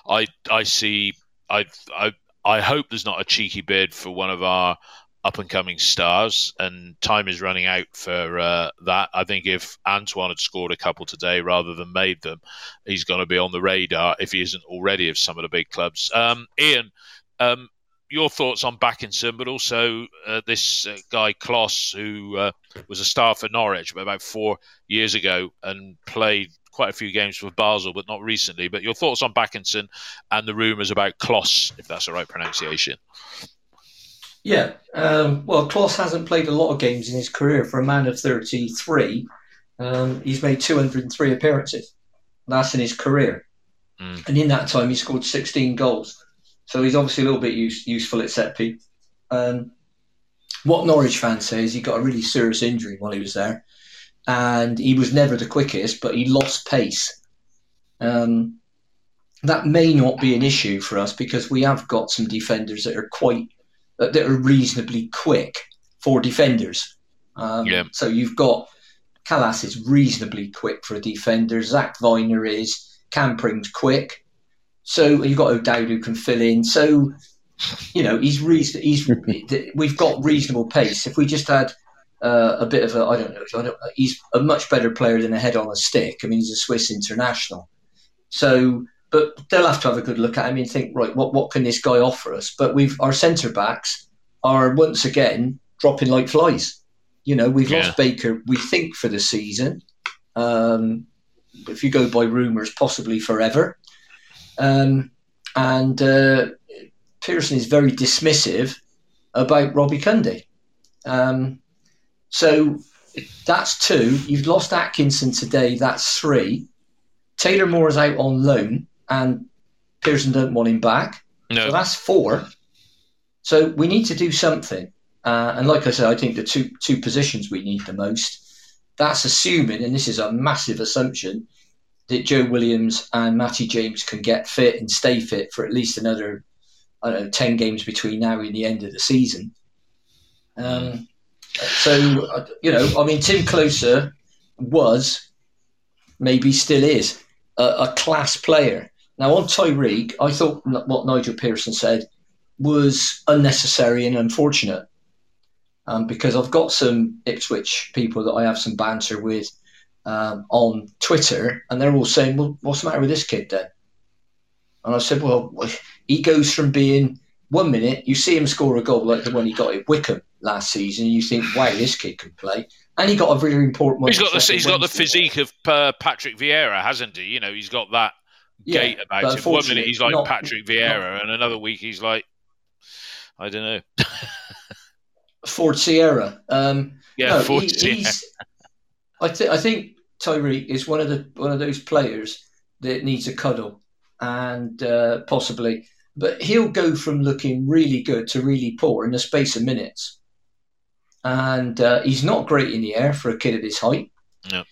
I I see I I I hope there's not a cheeky bid for one of our up and coming stars, and time is running out for uh, that. I think if Antoine had scored a couple today rather than made them, he's going to be on the radar if he isn't already of some of the big clubs. Um, Ian, um, your thoughts on Bakinson, but also uh, this uh, guy Klose, who uh, was a star for Norwich about four years ago and played quite a few games for Basel, but not recently. But your thoughts on Bakinson and the rumours about Klose, if that's the right pronunciation. Yeah, um, well, Klose hasn't played a lot of games in his career. For a man of 33, um, he's made 203 appearances. That's in his career. Mm. And in that time, he scored 16 goals. So he's obviously a little bit use, useful at set piece. Um, what Norwich fans say is he got a really serious injury while he was there. And he was never the quickest, but he lost pace. Um, that may not be an issue for us because we have got some defenders that are quite that, that are reasonably quick for defenders. Um, yeah. So you've got Kalas is reasonably quick for a defender. Zak Vyner is. Cam Pring's quick. So you've got O'Dowd who can fill in. So you know he's reason he's we've got reasonable pace. If we just had uh, a bit of a I don't know, I don't, he's a much better player than a head on a stick. I mean he's a Swiss international. So but they'll have to have a good look at him and think, right, what, what can this guy offer us? But we've our centre backs are once again dropping like flies. You know, we've yeah. lost Baker, we think, for the season. Um, if you go by rumours, possibly forever. Um, and uh, Pearson is very dismissive about Robbie Cundy. Um, so that's two. You've lost Atkinson today. That's three. Taylor Moore is out on loan and Pearson don't want him back. No. So that's four. So we need to do something. Uh, and like I said, I think the two two positions we need the most. That's assuming, and this is a massive assumption, that Joe Williams and Matty James can get fit and stay fit for at least another, I don't know, ten games between now and the end of the season. Um, so uh, you know, I mean, Timm Klose was, maybe still is, a, a class player. Now, on Tyreeq, I thought what Nigel Pearson said was unnecessary and unfortunate um, because I've got some Ipswich people that I have some banter with um, on Twitter, and they're all saying, Well, what's the matter with this kid then? And I said, Well, he goes from being one minute, you see him score a goal like the one he got at Wycombe last season, and you think, Wow, this kid can play. And he got a really important one. He's got the, he's got the physique of uh, Patrick Vieira, hasn't he? You know, he's got that yeah, gate about him. One minute he's like not, Patrick Vieira, not, and another week he's like, I don't know. Ford Sierra. Um, yeah, no, Ford he, Sierra. I, th- I think Tyreeq is one of the one of those players that needs a cuddle and uh, possibly, but he'll go from looking really good to really poor in the space of minutes. And uh, he's not great in the air for a kid of his height. No.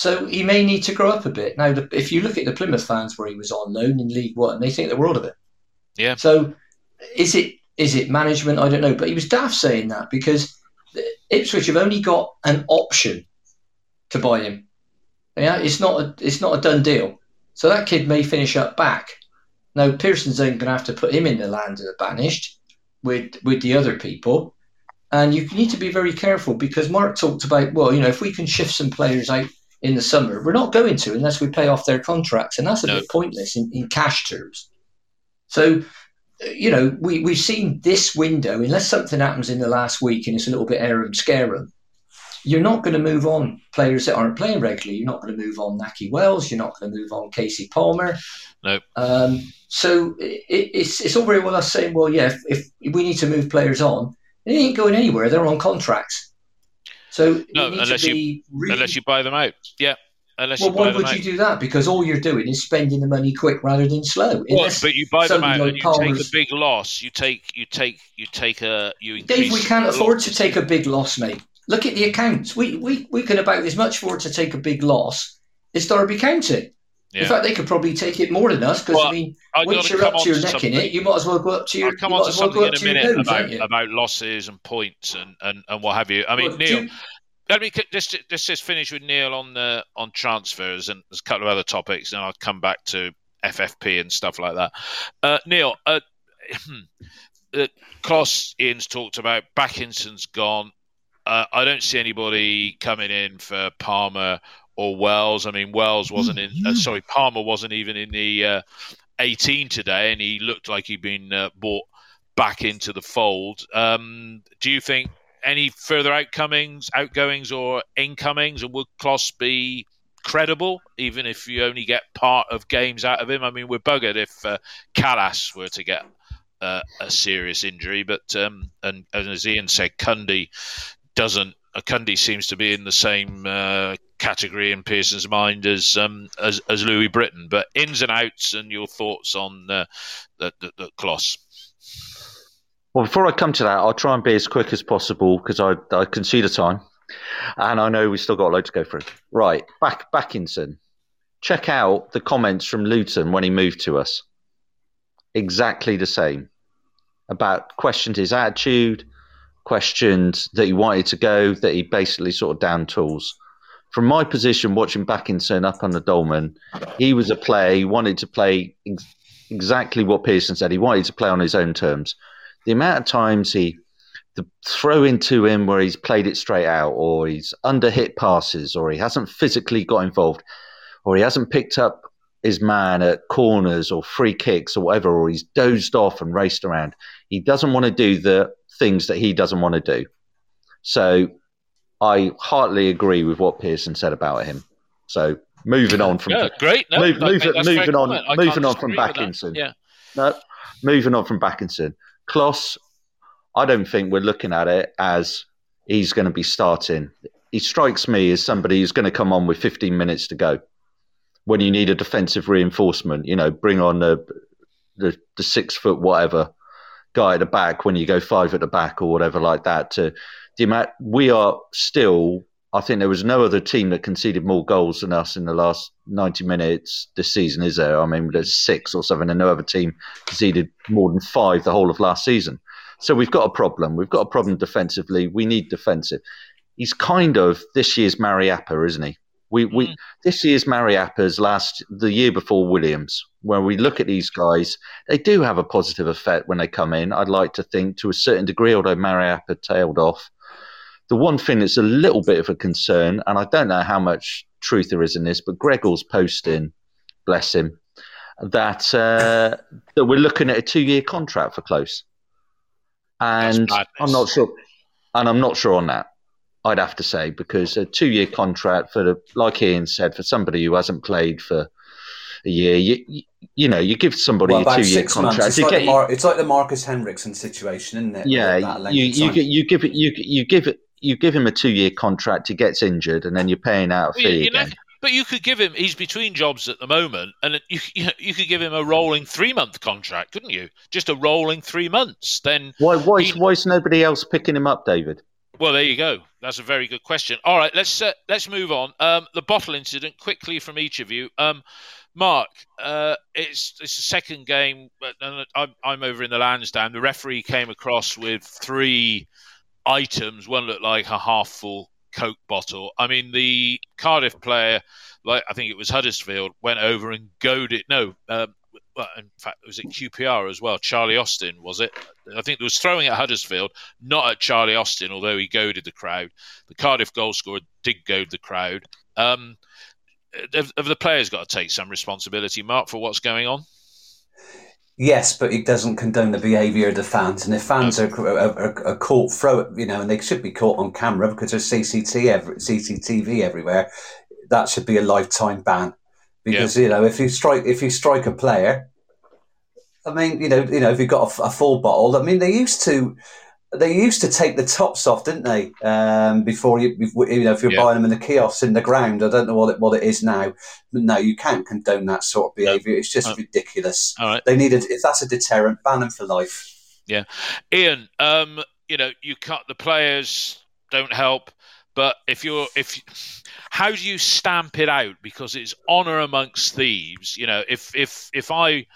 So he may need to grow up a bit. Now, if you look at the Plymouth fans where he was on loan in League One, they think the world of it. Yeah. So is it is it management? I don't know. But he was daft saying that because Ipswich have only got an option to buy him. Yeah, it's not a it's not a done deal. So that kid may finish up back. Now Pearson's then going to have to put him in the land of the banished with with the other people, and you need to be very careful because Mark talked about well, you know, if we can shift some players out in the summer, we're not going to unless we pay off their contracts, and that's a no. bit pointless in, in cash terms. So you know, we, we've seen this window, unless something happens in the last week and it's a little bit air scare them, you're not going to move on players that aren't playing regularly. You're not going to move on Nakhi Wells. You're not going to move on Kasey Palmer. No. Um, so it, it's it's all very well us saying, well, yeah, if, if, we need to move players on, they ain't going anywhere. They're on contracts. So no, unless you really... unless you buy them out. Yeah. Unless well, why would out. you do that? Because all you're doing is spending the money quick rather than slow. Well, but you buy them out like and you Palmer's... take a big loss. You take you take you take a you. Dave, we can't afford to take a big loss, mate. Look at the accounts. We, we, we can about as much afford to take a big loss as Derby County. Yeah. In fact, they could probably take it more than us because well, I mean, I once you're up to your neck in it, you might as well go up to your. I'll come on to something well in a minute nose, about, about losses and points and, and, and what have you. I mean, well, Neil, you, let me just just just finish with Neil on the on transfers and there's a couple of other topics, and I'll come back to FFP and stuff like that. Uh, Neil, uh, uh, Klose Ian's talked about Bakinson's gone. Uh, I don't see anybody coming in for Palmer or Wells. I mean, Wells wasn't in. Uh, sorry, Palmer wasn't even in the uh, 18 today, and he looked like he'd been uh, brought back into the fold. Um, do you think any further outcomings, outgoings, or incomings, and would Klose be credible, even if you only get part of games out of him? I mean, we're buggered if uh, were to get uh, a serious injury. But um, and, and, as Ian said, Cundy doesn't. Cundy seems to be in the same uh, category in Pearson's mind as, um, as as Louis Britton. But ins and outs, and your thoughts on the, the, the Klose. Well, before I come to that, I'll try and be as quick as possible because I, I can see the time, and I know we've still got a load to go through. Right, back Bakinson. Check out the comments from Luton when he moved to us. Exactly the same. About questioned his attitude, questioned that he wanted to go, that he basically sort of down tools. From my position, watching Bakinson up on the Dolman, he was a player. He wanted to play ex- exactly what Pearson said. He wanted to play on his own terms. The amount of times he the throw into him where he's played it straight out, or he's under hit passes, or he hasn't physically got involved, or he hasn't picked up his man at corners or free kicks or whatever, or he's dozed off and raced around. He doesn't want to do the things that he doesn't want to do. So I heartily agree with what Pearson said about him. So moving on from yeah, great. No, move, move, moving on, moving on from Bakinson. Yeah. No, moving on from Bakinson. Klose, I don't think we're looking at it as he's going to be starting. He strikes me as somebody who's going to come on with 15 minutes to go when you need a defensive reinforcement. You know, bring on the the, the six foot whatever guy at the back when you go five at the back or whatever like that. To amount we are still, I think there was no other team that conceded more goals than us in the last ninety minutes this season, is there? I mean, there's six or seven, and no other team conceded more than five the whole of last season. So we've got a problem. We've got a problem defensively. We need defensive. He's kind of this year's Mariappa, isn't he? We, mm. we this year's Mariappa's last the year before Williams, where we look at these guys, they do have a positive effect when they come in. I'd like to think to a certain degree, although Mariappa tailed off. The one thing that's a little bit of a concern, and I don't know how much truth there is in this, but Gregor's posting, bless him, that uh, that we're looking at a two-year contract for Klose, and I'm not sure, and I'm not sure on that. I'd have to say, because a two year contract for the, like Ian said, for somebody who hasn't played for a year, you, you, know, you give somebody well, a two year contract. It's like, Mar- it's like, the Markus Henriksen situation, isn't it? Yeah, you, you, you, give it, you, you give it, you give him a two year contract, he gets injured, and then you're paying out a fee you, you again. Know, but you could give him. He's between jobs at the moment, and you you, could give him a rolling three month contract, couldn't you? Just a rolling three months. Then why why is, why is nobody else picking him up, David? Well, there you go. That's a very good question. All right, let's uh, let's move on. Um, the bottle incident quickly from each of you. Um, Mark, uh, it's it's the second game, but I'm, I'm over in the Lansdown. The referee came across with three items. One looked like a half full Coke bottle. I mean, the Cardiff player, like I think it was Huddersfield, went over and goaded. No, um, in fact, it was it QPR as well? Charlie Austin was it? I think it was throwing at Huddersfield, not at Charlie Austin, although he goaded the crowd. The Cardiff goal scorer did goad the crowd. Um, have, have the players got to take some responsibility, Mark, for what's going on? Yes, but it doesn't condone the behaviour of the fans. And if fans are, are, are, caught, throw you know, and they should be caught on camera because there's CCTV, every, CCTV everywhere, that should be a lifetime ban. Because yeah. you know, if you strike if you strike a player, I mean, you know, you know, if you've got a, a full bottle, I mean, they used to they used to take the tops off, didn't they? Um, before you, you know, if you're yeah. buying them in the kiosks in the ground, I don't know what it, what it is now. But no, you can't condone that sort of behaviour. It's just ridiculous. All right. They needed if that's a deterrent, ban them for life. Yeah, Ian. Um, you know, you cut the players don't help, but if you're if how do you stamp it out because it's honor amongst thieves? You know, if if if I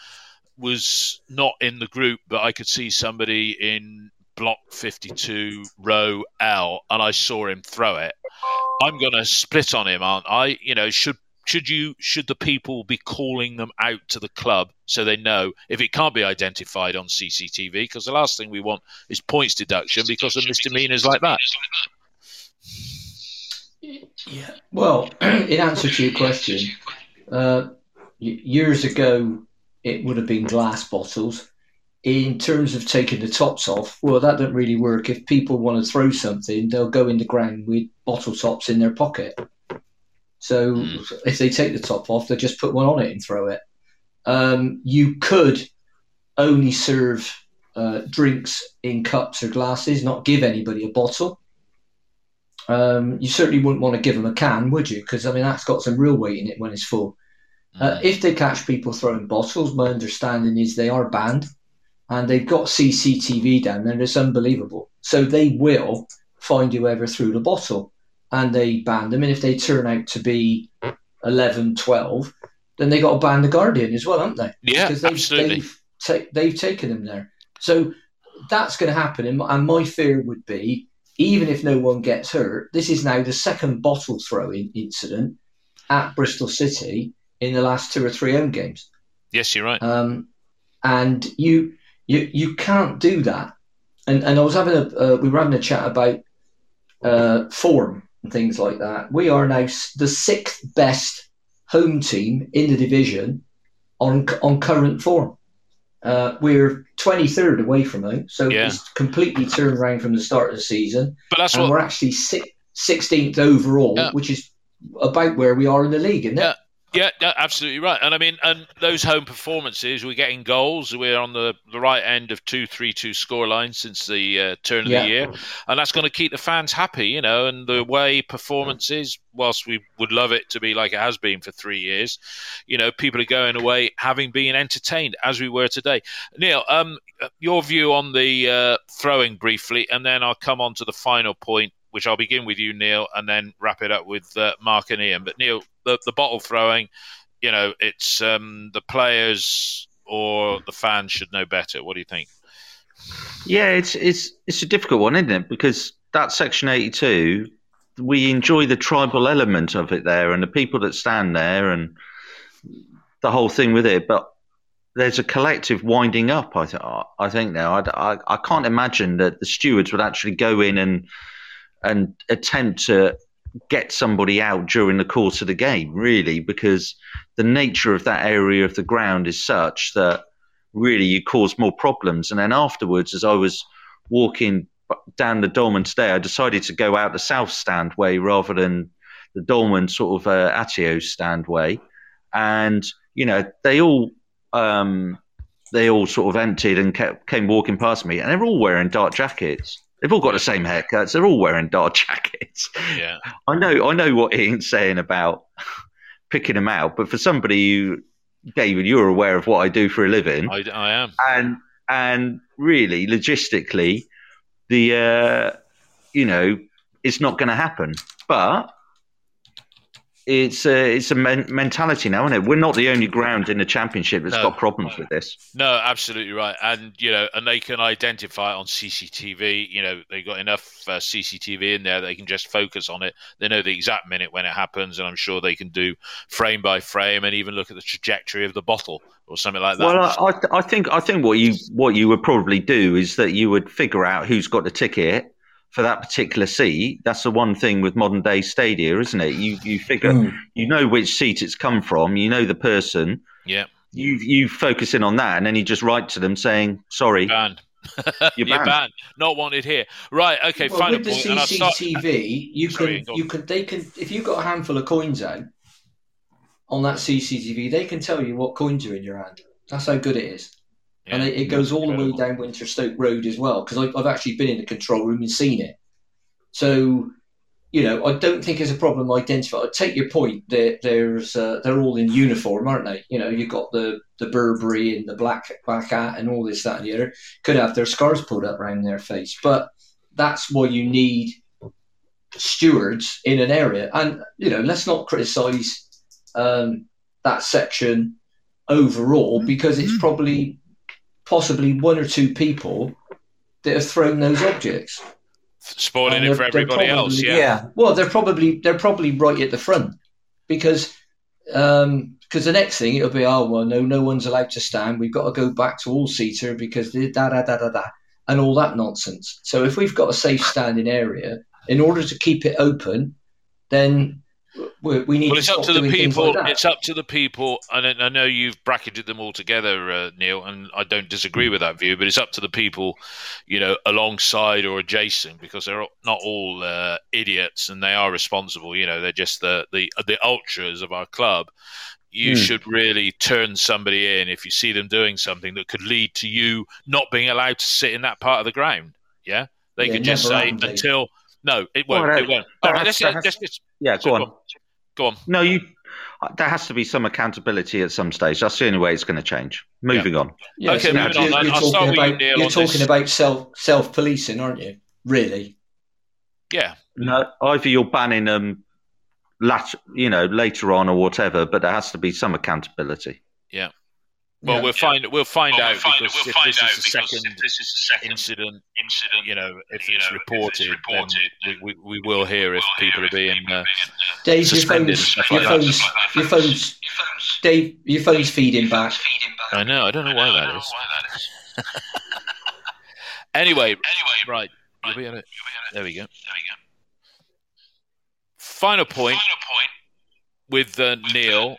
was not in the group, but I could see somebody in block 52, row L, and I saw him throw it, I'm going to split on him, aren't I? You know, should should you should the people be calling them out to the club so they know if it can't be identified on CCTV? Because the last thing we want is points deduction because of misdemeanors like that. Yeah. Well, in answer to your question, uh, years ago it would have been glass bottles in terms of taking the tops off, well, that doesn't really work. If people want to throw something, they'll go in the ground with bottle tops in their pocket. So mm. if they take the top off, they just put one on it and throw it. Um, you could only serve uh, drinks in cups or glasses, not give anybody a bottle. Um, you certainly wouldn't want to give them a can, would you? Because I mean that's got some real weight in it when it's full. Uh, if they catch people throwing bottles, my understanding is they are banned and they've got CCTV down there. It's unbelievable. So they will find whoever threw the bottle and they ban them. And if they turn out to be 11, 12, then they got to ban the Guardian as well, haven't they? Yeah, because they've, absolutely. They've, ta- they've taken them there. So that's going to happen. And my fear would be, even if no one gets hurt, this is now the second bottle throwing incident at Bristol City in the last two or three home games. Yes, you're right. Um, and you you you can't do that. And and I was having a uh, we were having a chat about uh, form and things like that. We are now the sixth best home team in the division on on current form. Uh, we're 23rd away from home, so yeah. it's completely turned around from the start of the season. But that's and what... we're actually 16th overall, yeah. which is about where we are in the league, isn't it? Yeah, absolutely right. And I mean, and those home performances, we're getting goals. We're on the, the right end of two, three, two scoreline since the uh, turn of yeah. the year, and that's going to keep the fans happy, you know. And the way performances, whilst we would love it to be like it has been for three years, you know, people are going away having been entertained as we were today. Neil, um, your view on the uh, throwing briefly, and then I'll come on to the final point which I'll begin with you, Neil, and then wrap it up with uh, Mark and Ian. But Neil, the, the bottle throwing, you know, it's um, the players or the fans should know better. What do you think? Yeah, it's it's it's a difficult one, isn't it? Because that section eighty-two, we enjoy the tribal element of it there, and the people that stand there, and the whole thing with it. But there's a collective winding up. I th- I think now I, I, I can't imagine that the stewards would actually go in and and attempt to get somebody out during the course of the game, really, because the nature of that area of the ground is such that really you cause more problems. And then afterwards, as I was walking down the Dolman today, I decided to go out the south stand way rather than the Dolman sort of uh, Atyeo stand way. And, you know, they all. Um, they all sort of emptied and kept, came walking past me, and they're all wearing dark jackets They've all got the same haircuts. They're all wearing dark jackets. Yeah. I know. I know what Ian's saying about picking them out, but for somebody who, David, you're aware of what I do for a living. I, I am. And and really, logistically, the uh, you know, it's not going to happen. But it's a it's a men- mentality now, isn't it? We're not the only ground in the championship that's no, got problems with this. No, absolutely right, and you know, and they can identify on CCTV. You know, they've got enough uh, CCTV in there they can just focus on it. They know the exact minute when it happens, and I'm sure they can do frame by frame and even look at the trajectory of the bottle or something like that. Well, I, I think I think what you what you would probably do is that you would figure out who's got the ticket for that particular seat. That's the one thing with modern day stadia, isn't it? You you figure mm. you know which seat it's come from, you know the person. Yeah. You you focus in on that, and then you just write to them saying, "Sorry, banned. You're, banned. You're banned. Not wanted here." Right. Okay. Well, final with the point. CCTV, you Sorry, can you can they can if you've got a handful of coins out on that CCTV, they can tell you what coins are in your hand. That's how good it is. Yeah, and it, it goes all the way down Winterstoke Road as well because I've actually been in the control room and seen it. So, you know, I don't think it's a problem identified. I take your point that there's uh, they're all in uniform, aren't they? You know, you've got the the Burberry and the black black hat and all this that and the other. Could have their scars pulled up around their face, but that's why you need stewards in an area. And you know, let's not criticise um, that section overall because it's probably possibly one or two people that have thrown those objects. Spoiling it for everybody probably, else, yeah. Yeah. Well, they're probably they're probably right at the front because um, because the next thing it'll be oh well no no one's allowed to stand we've got to go back to all seater because da da da da da and all that nonsense. So if we've got a safe standing area, in order to keep it open, then we, we need. Well, it's up to the people. Like it's up to the people, and I know you've bracketed them all together, uh, Neil, and I don't disagree with that view. But it's up to the people, you know, alongside or adjacent, because they're not all uh, idiots, and they are responsible. You know, they're just the the the ultras of our club. You mm. should really turn somebody in if you see them doing something that could lead to you not being allowed to sit in that part of the ground. Yeah, they yeah, can just say until. No, it won't. Well, it won't. All right, let's, let's, let's, yeah, go on. Go on. No, you. Uh, there has to be some accountability at some stage. That's the only way it's going to change. Moving yeah. on. Yeah, okay, so moving you're, on. You're talking about, you, you're talking about self self policing, aren't you? Really? Yeah. No, either you're banning them, lat- you know, later on or whatever, but there has to be some accountability. Yeah. Well, yeah. we'll find we'll find well, out we'll because, we'll if, find this out because if this is the second incident, incident, you know, if you it's know, reported, if it's reported then we, we, we, will hear if we'll people hear are being uh, Dave, your phone's, your, phone's, your phone's, Dave, your phone's feeding back. I know. I don't know why that is. anyway, anyway, right. You'll be on it. There we go. There we go. Final point. Final point with, uh, with Neil. Neil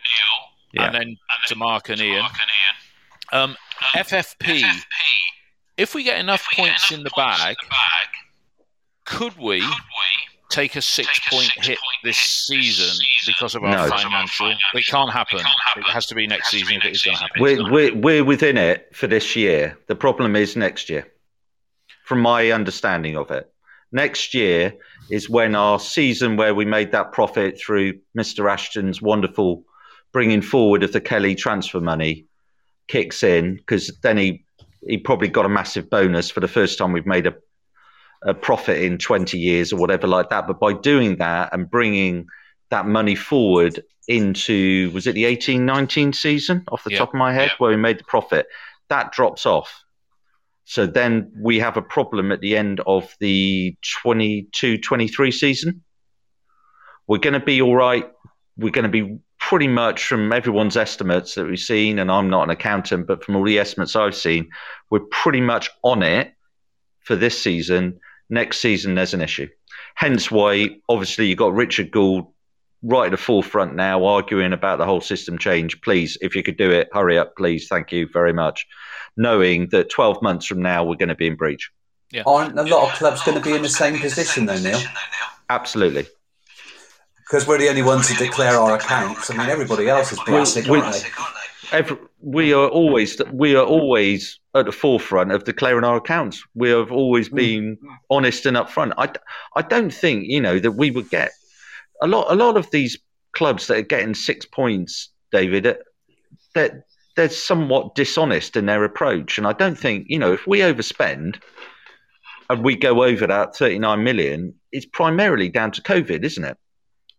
yeah. and then to Mark and Ian. Um, um, FFP, FFP, if we get enough points, enough in, the points bag, in the bag, could we, could we take a six, take point, a hit point this season, season because of our no. financial? It can't happen. It, happen. it has to be next season if it is going to happen. We're, we're, we're within it for this year. The problem is next year, from my understanding of it. Next year is when our season where we made that profit through Mr. Ashton's wonderful bringing forward of the Kelly transfer money kicks in because then he he probably got a massive bonus for the first time we've made a a profit in 20 years or whatever like that. But by doing that and bringing that money forward into was it the 18 19 season off the yeah. top of my head yeah. where we made the profit? That drops off. So then we have a problem at the end of the 22 23 season. We're going to be all right. We're going to be pretty much from everyone's estimates that we've seen, and I'm not an accountant, but from all the estimates I've seen, we're pretty much on it for this season. Next season, there's an issue. Hence why, obviously, you've got Richard Gould right at the forefront now arguing about the whole system change. Please, if you could do it, hurry up, please. Thank you very much. Knowing that 12 months from now, we're going to be in breach. Yeah. Aren't a lot of clubs going to be in the same position, though, Neil? Absolutely because we're the only ones who declare our accounts. I mean, everybody else is plastic, we, aren't they? Every, we are always we are always at the forefront of declaring our accounts. We have always mm. been mm. honest and upfront. I, I don't think you know that we would get a lot. A lot of these clubs that are getting six points, David, that they're somewhat dishonest in their approach. And I don't think you know if we overspend and we go over that 39 million, it's primarily down to COVID, isn't it?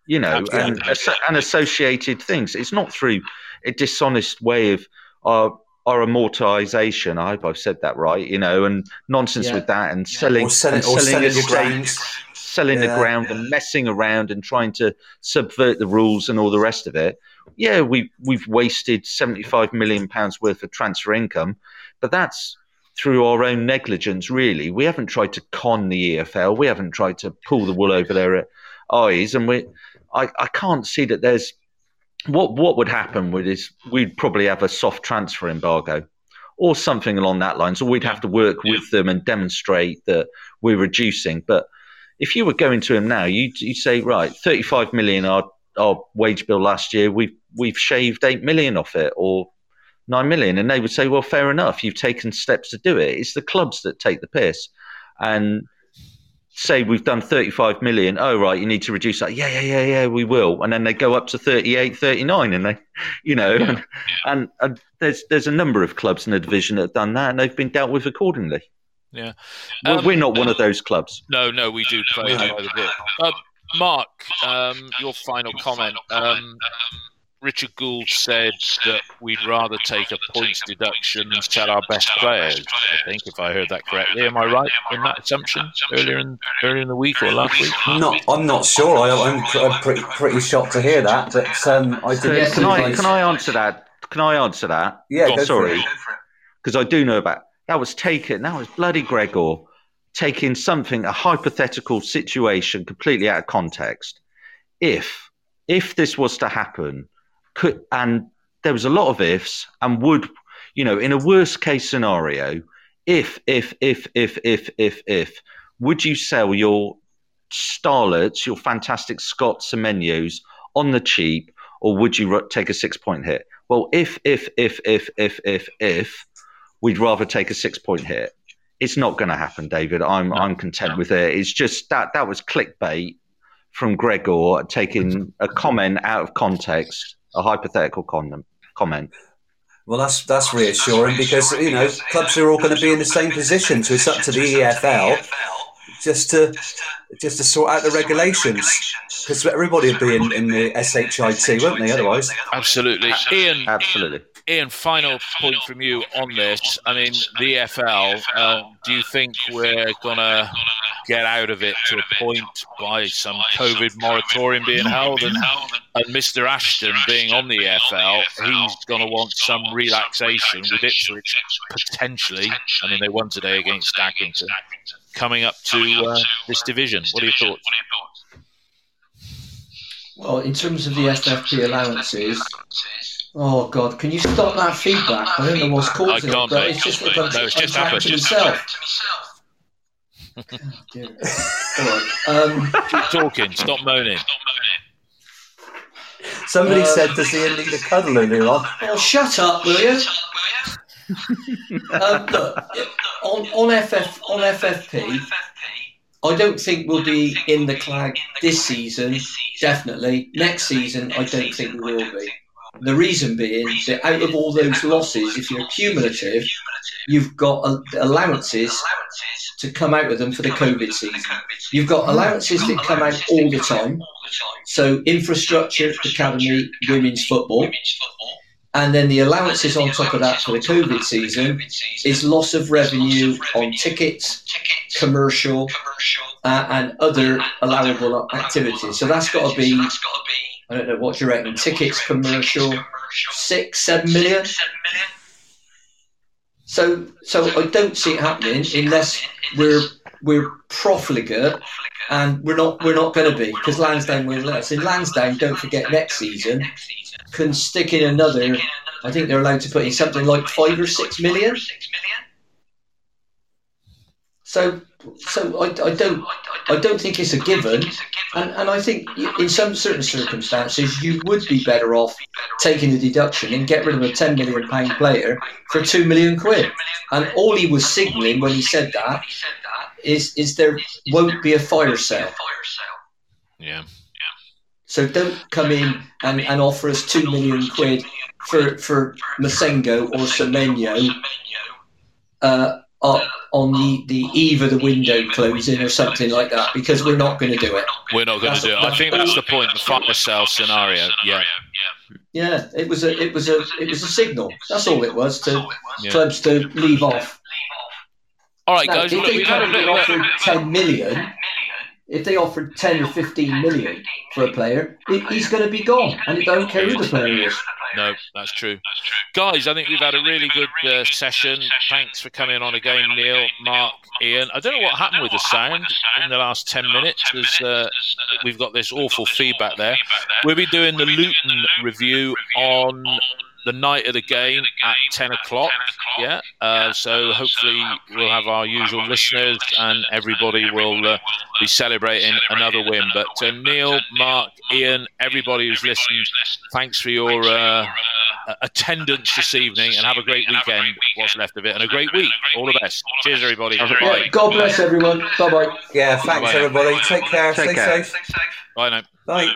You know, and, and associated things. It's not through a dishonest way of our our amortization. I hope I've said that right. You know, and nonsense yeah. with that, and selling, selling, and selling, selling selling yeah. the ground and messing around and trying to subvert the rules and all the rest of it. Yeah, we we've wasted seventy five million pounds worth of transfer income, but that's through our own negligence. Really, we haven't tried to con the EFL. We haven't tried to pull the wool over their uh, eyes, and we. I, I can't see that there's what what would happen with is we'd probably have a soft transfer embargo or something along that line. So we'd have to work with them and demonstrate that we're reducing. But if you were going to him now, you you say right, thirty five million our our wage bill last year, we've we've shaved eight million off it, or nine million, and they would say, well, fair enough, you've taken steps to do it. It's the clubs that take the piss, and say we've done 35 million oh right you need to reduce that. Yeah yeah yeah yeah we will. And then they go up to 38 39 and they you know yeah. and, and, and, there's there's a number of clubs in the division that have done that and they've been dealt with accordingly. Yeah. Um, we're not one of those clubs. no no we do play by the book. Uh, mark um, your final comment um, Richard Gould said that we'd rather take a points deduction and sell our best players. I think, if I heard that correctly, am I right in that assumption earlier in earlier in the week or last week? Not, I'm not sure. I, am I'm pretty pretty shocked to hear that. But um, I did. Yeah, can I can I answer that? Can I answer that? Yeah, go sorry, because I do know about that was taken. That was bloody Gregor taking something a hypothetical situation completely out of context. If if this was to happen could, and there was a lot of ifs, and would, you know, in a worst case scenario, if, if, if, if, if, if, if, would you sell your starlets, your fantastic Scott Semenyos on the cheap, or would you take a six point hit? Well, if, if, if, if, if, if, if, we'd rather take a six point hit. It's not going to happen, David. I'm no, I'm content no. with it. It's just that that was clickbait from Gregor taking a comment out of context a hypothetical con- comment. Well, that's that's reassuring because you know clubs are all going to be in the same position, so it's up to the EFL just to just to sort out the regulations because everybody would be in, in the SHIT, won't they? Otherwise, absolutely, Ian. Absolutely. Ian, final point from you on this. I mean, the EFL. Uh, do you think we're gonna get out of it to a point by some COVID moratorium being held, and, and Mr. Ashton being on the EFL, he's gonna want some relaxation with Ipswich potentially. I mean, they won today against Accrington, coming up to uh, this division. What are your thoughts? Well, in terms of the FFP allowances, Oh God! Can you stop that feedback? I don't know what's causing it, but it's just like I'm, no, it's just happened. to myself. um, Keep talking. Stop moaning. Somebody um, said, "Does Ian need a cuddle earlier on?" Oh, shut up, will you? um, look, on on FF on FFP, I don't think we'll be in the clag this season. Definitely next season, I don't think we will be. The reason being that out of all those losses, if you're cumulative, you've got allowances to come out of them for the COVID season. You've got allowances that come out all the time. So infrastructure, academy, women's football. And then the allowances on top of that for the COVID season is loss of revenue on tickets, commercial, uh, and other allowable activities. So that's got to be I don't know what you reckon. Tickets commercial, six, seven million. So, so I don't see it happening unless we're we're profligate, and we're not we're not going to be because Lansdown will let us. In Lansdown, don't forget next season can stick in another. I think they're allowed to put in something like five or six million. So, so I, I don't, I don't think it's a given, and and I think in some certain circumstances you would be better off taking the deduction and get rid of a ten million pound player for two million quid. And all he was signalling when he said that is is there won't be a fire sale. Yeah. So don't come in and, and offer us two million quid for for Massengo or Semenyo uh, on the, the eve of the window closing or something like that because we're not going to do it. We're not going to do it. I think that's the point. The fire sale scenario. Yeah. Yeah, it was a it was a it was a signal. That's all it was to yeah. clubs to leave off. All right, now, guys. If they currently offered ten million, if they offered 10 or 15 million for a player, he's going to be gone. And it don't care who the player is. No, that's true. Guys, I think we've had a really good uh, session. Thanks for coming on again, Neil, Mark, Ian. I don't know what happened with the sound in the last 10 minutes. As, uh, we've got this awful feedback there. We'll be doing the Luton review on the night of the game at 10 o'clock. Yeah. Uh, so hopefully we'll have our usual listeners and everybody will uh, be celebrating another win. But uh, Neil, Mark, Ian, everybody who's listened, thanks for your uh, attendance this evening and have a great weekend, what's left of it, and a great week. All the best. Cheers, everybody. Yeah, God bless everyone. Bye bye. Yeah, thanks, everybody. Take care. Take Stay care. safe. Bye now. Bye. Bye.